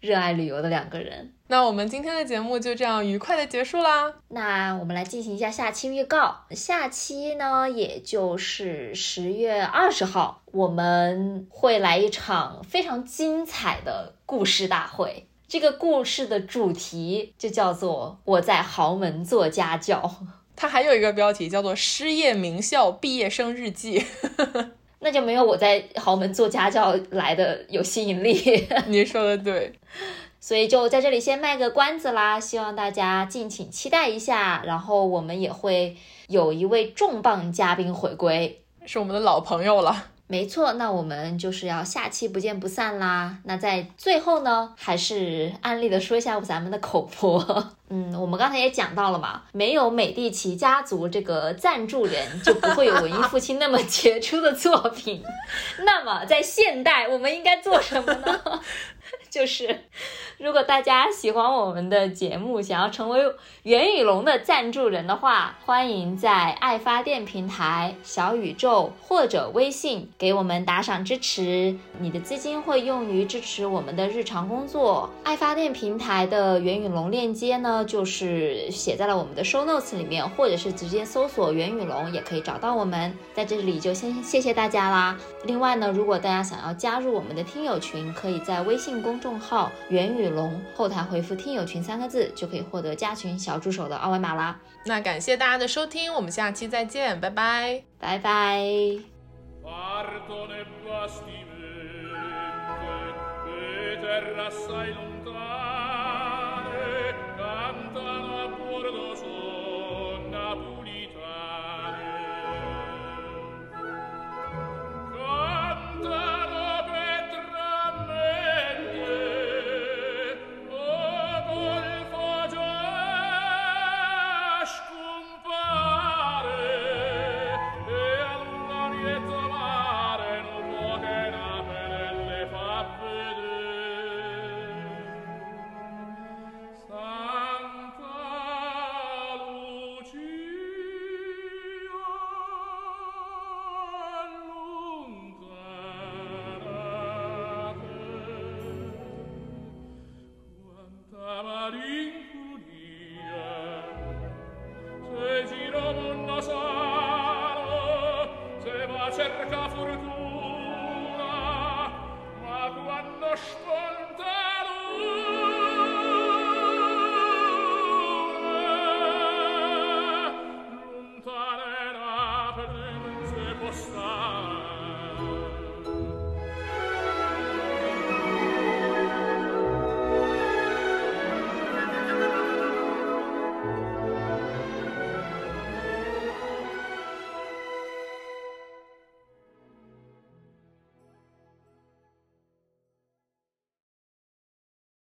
热爱旅游的两个人，那我们今天的节目就这样愉快的结束啦。那我们来进行一下下期预告。下期呢，也就是十月二十号，我们会来一场非常精彩的故事大会。这个故事的主题就叫做“我在豪门做家教”，它还有一个标题叫做“失业名校毕业生日记。” 那就没有我在豪门做家教来的有吸引力。你说的对，所以就在这里先卖个关子啦，希望大家敬请期待一下。然后我们也会有一位重磅嘉宾回归，是我们的老朋友了。没错，那我们就是要下期不见不散啦。那在最后呢，还是安利的说一下咱们的口播。嗯，我们刚才也讲到了嘛，没有美第奇家族这个赞助人，就不会有文艺复兴那么杰出的作品。那么在现代，我们应该做什么呢？就是，如果大家喜欢我们的节目，想要成为袁宇龙的赞助人的话，欢迎在爱发电平台、小宇宙或者微信给我们打赏支持。你的资金会用于支持我们的日常工作。爱发电平台的袁宇龙链接呢，就是写在了我们的 show notes 里面，或者是直接搜索袁宇龙也可以找到我们。在这里就先谢谢大家啦。另外呢如果大家想要加入我们的听友群可以在微信公众号袁宇龙后台回复听友群三个字就可以获得加群小助手的二维码啦。那感谢大家的收听我们下期再见拜拜。拜拜